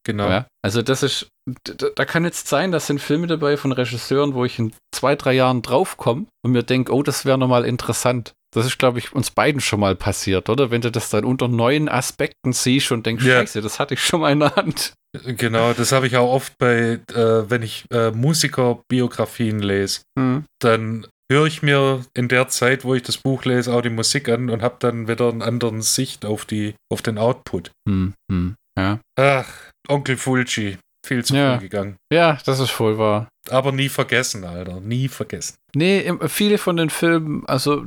genau. Ja, also das ist, da, da kann jetzt sein, das sind Filme dabei von Regisseuren, wo ich in zwei, drei Jahren draufkomme und mir denke, oh, das wäre nochmal interessant. Das ist, glaube ich, uns beiden schon mal passiert, oder? Wenn du das dann unter neuen Aspekten siehst und denkst, Ja. scheiße, das hatte ich schon mal in der Hand. Genau, das habe ich auch oft bei, äh, wenn ich äh, Musikerbiografien lese. Hm. dann höre ich mir in der Zeit, wo ich das Buch lese, auch die Musik an und habe dann wieder einen anderen Sicht auf, die, auf den Output. Hm, hm. Ja. Ach, Onkel Fulci, viel zu Ja. früh gegangen. ja, das ist voll wahr. Aber nie vergessen, Alter, nie vergessen. Nee, viele von den Filmen, also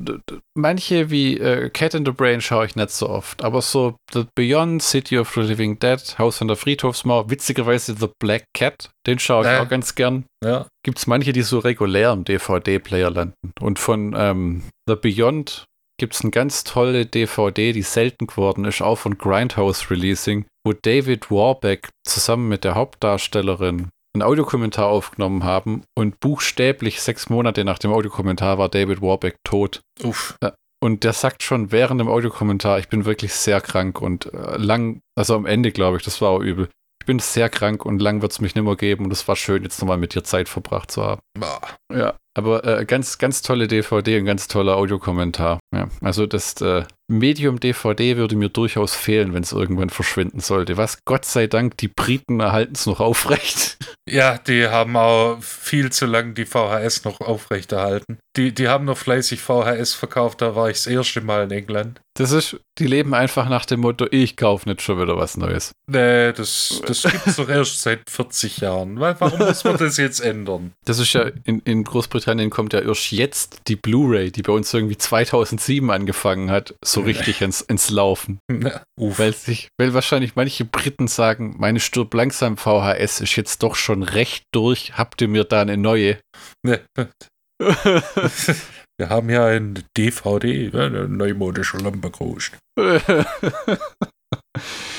manche wie äh, Cat in the Brain schaue ich nicht so oft, aber so The Beyond, City of the Living Dead, Haus an der Friedhofsmauer, witzigerweise The Black Cat, den schaue ich Ja. auch ganz gern. Ja, Gibt es manche, die so regulär im DVD-Player landen. Und von ähm, The Beyond gibt es eine ganz tolle DVD, die selten geworden ist, auch von Grindhouse Releasing, wo David Warbeck zusammen mit der Hauptdarstellerin einen Audiokommentar aufgenommen haben und buchstäblich sechs Monate nach dem Audiokommentar war David Warbeck tot. uff. Und der sagt schon während dem Audiokommentar, ich bin wirklich sehr krank und äh, lang, also am Ende glaube ich, das war auch übel. Ich bin sehr krank und lang wird es mich nicht mehr geben und es war schön, jetzt nochmal mit dir Zeit verbracht zu haben. Boah. Ja, Aber äh, ganz, ganz tolle DVD und ganz toller Audiokommentar. Ja, also das äh, Medium DVD würde mir durchaus fehlen, wenn es irgendwann verschwinden sollte. Was Gott sei Dank, die Briten erhalten es noch aufrecht. Ja, die haben auch viel zu lange die VHS noch aufrechterhalten. Die, die haben noch fleißig VHS verkauft, da war ich das erste Mal in England. Das ist, die leben einfach nach dem Motto, ich kaufe nicht schon wieder was Neues. Nee, das, das gibt es doch erst seit 40 Jahren. Warum muss man das jetzt ändern? Das ist ja, in, in Großbritannien kommt ja erst jetzt die Blu-ray, die bei uns irgendwie 2007 angefangen hat, so richtig ins, ins Laufen. Weil, sich, weil wahrscheinlich manche Briten sagen, meine Stirb langsam VHS ist jetzt doch schon recht durch, habt ihr mir da eine neue? Nee. Wir haben ja ein DVD, ja, eine neumodische Lampe gekostet.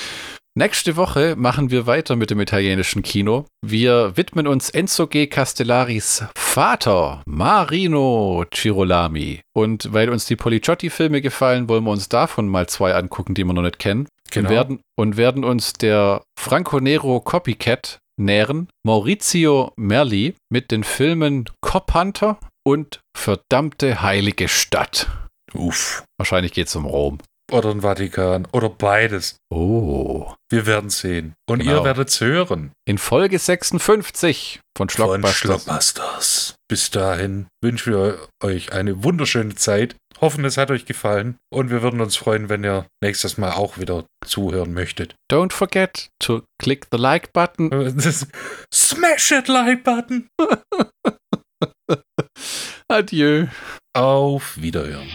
Nächste Woche machen wir weiter mit dem italienischen Kino. Wir widmen uns Enzo G. Castellaris Vater, Marino Girolami. Und weil uns die Policiotti-Filme gefallen, wollen wir uns davon mal zwei angucken, die wir noch nicht kennen. Genau. Und, werden, und werden uns der Franco Nero Copycat nähern. Maurizio Merli mit den Filmen Cop Hunter und Verdammte Heilige Stadt. Uff. Wahrscheinlich geht es um Rom. Oder ein Vatikan. Oder beides. Oh. Wir werden sehen. Und Genau. ihr werdet es hören. In Folge 56 von Von Schlockbusters. Schlockbusters. Bis dahin wünschen wir euch eine wunderschöne Zeit. Hoffen, es hat euch gefallen. Und wir würden uns freuen, wenn ihr nächstes Mal auch wieder zuhören möchtet. Don't forget to click the like button. Smash that like button. Adieu. Auf Wiederhören.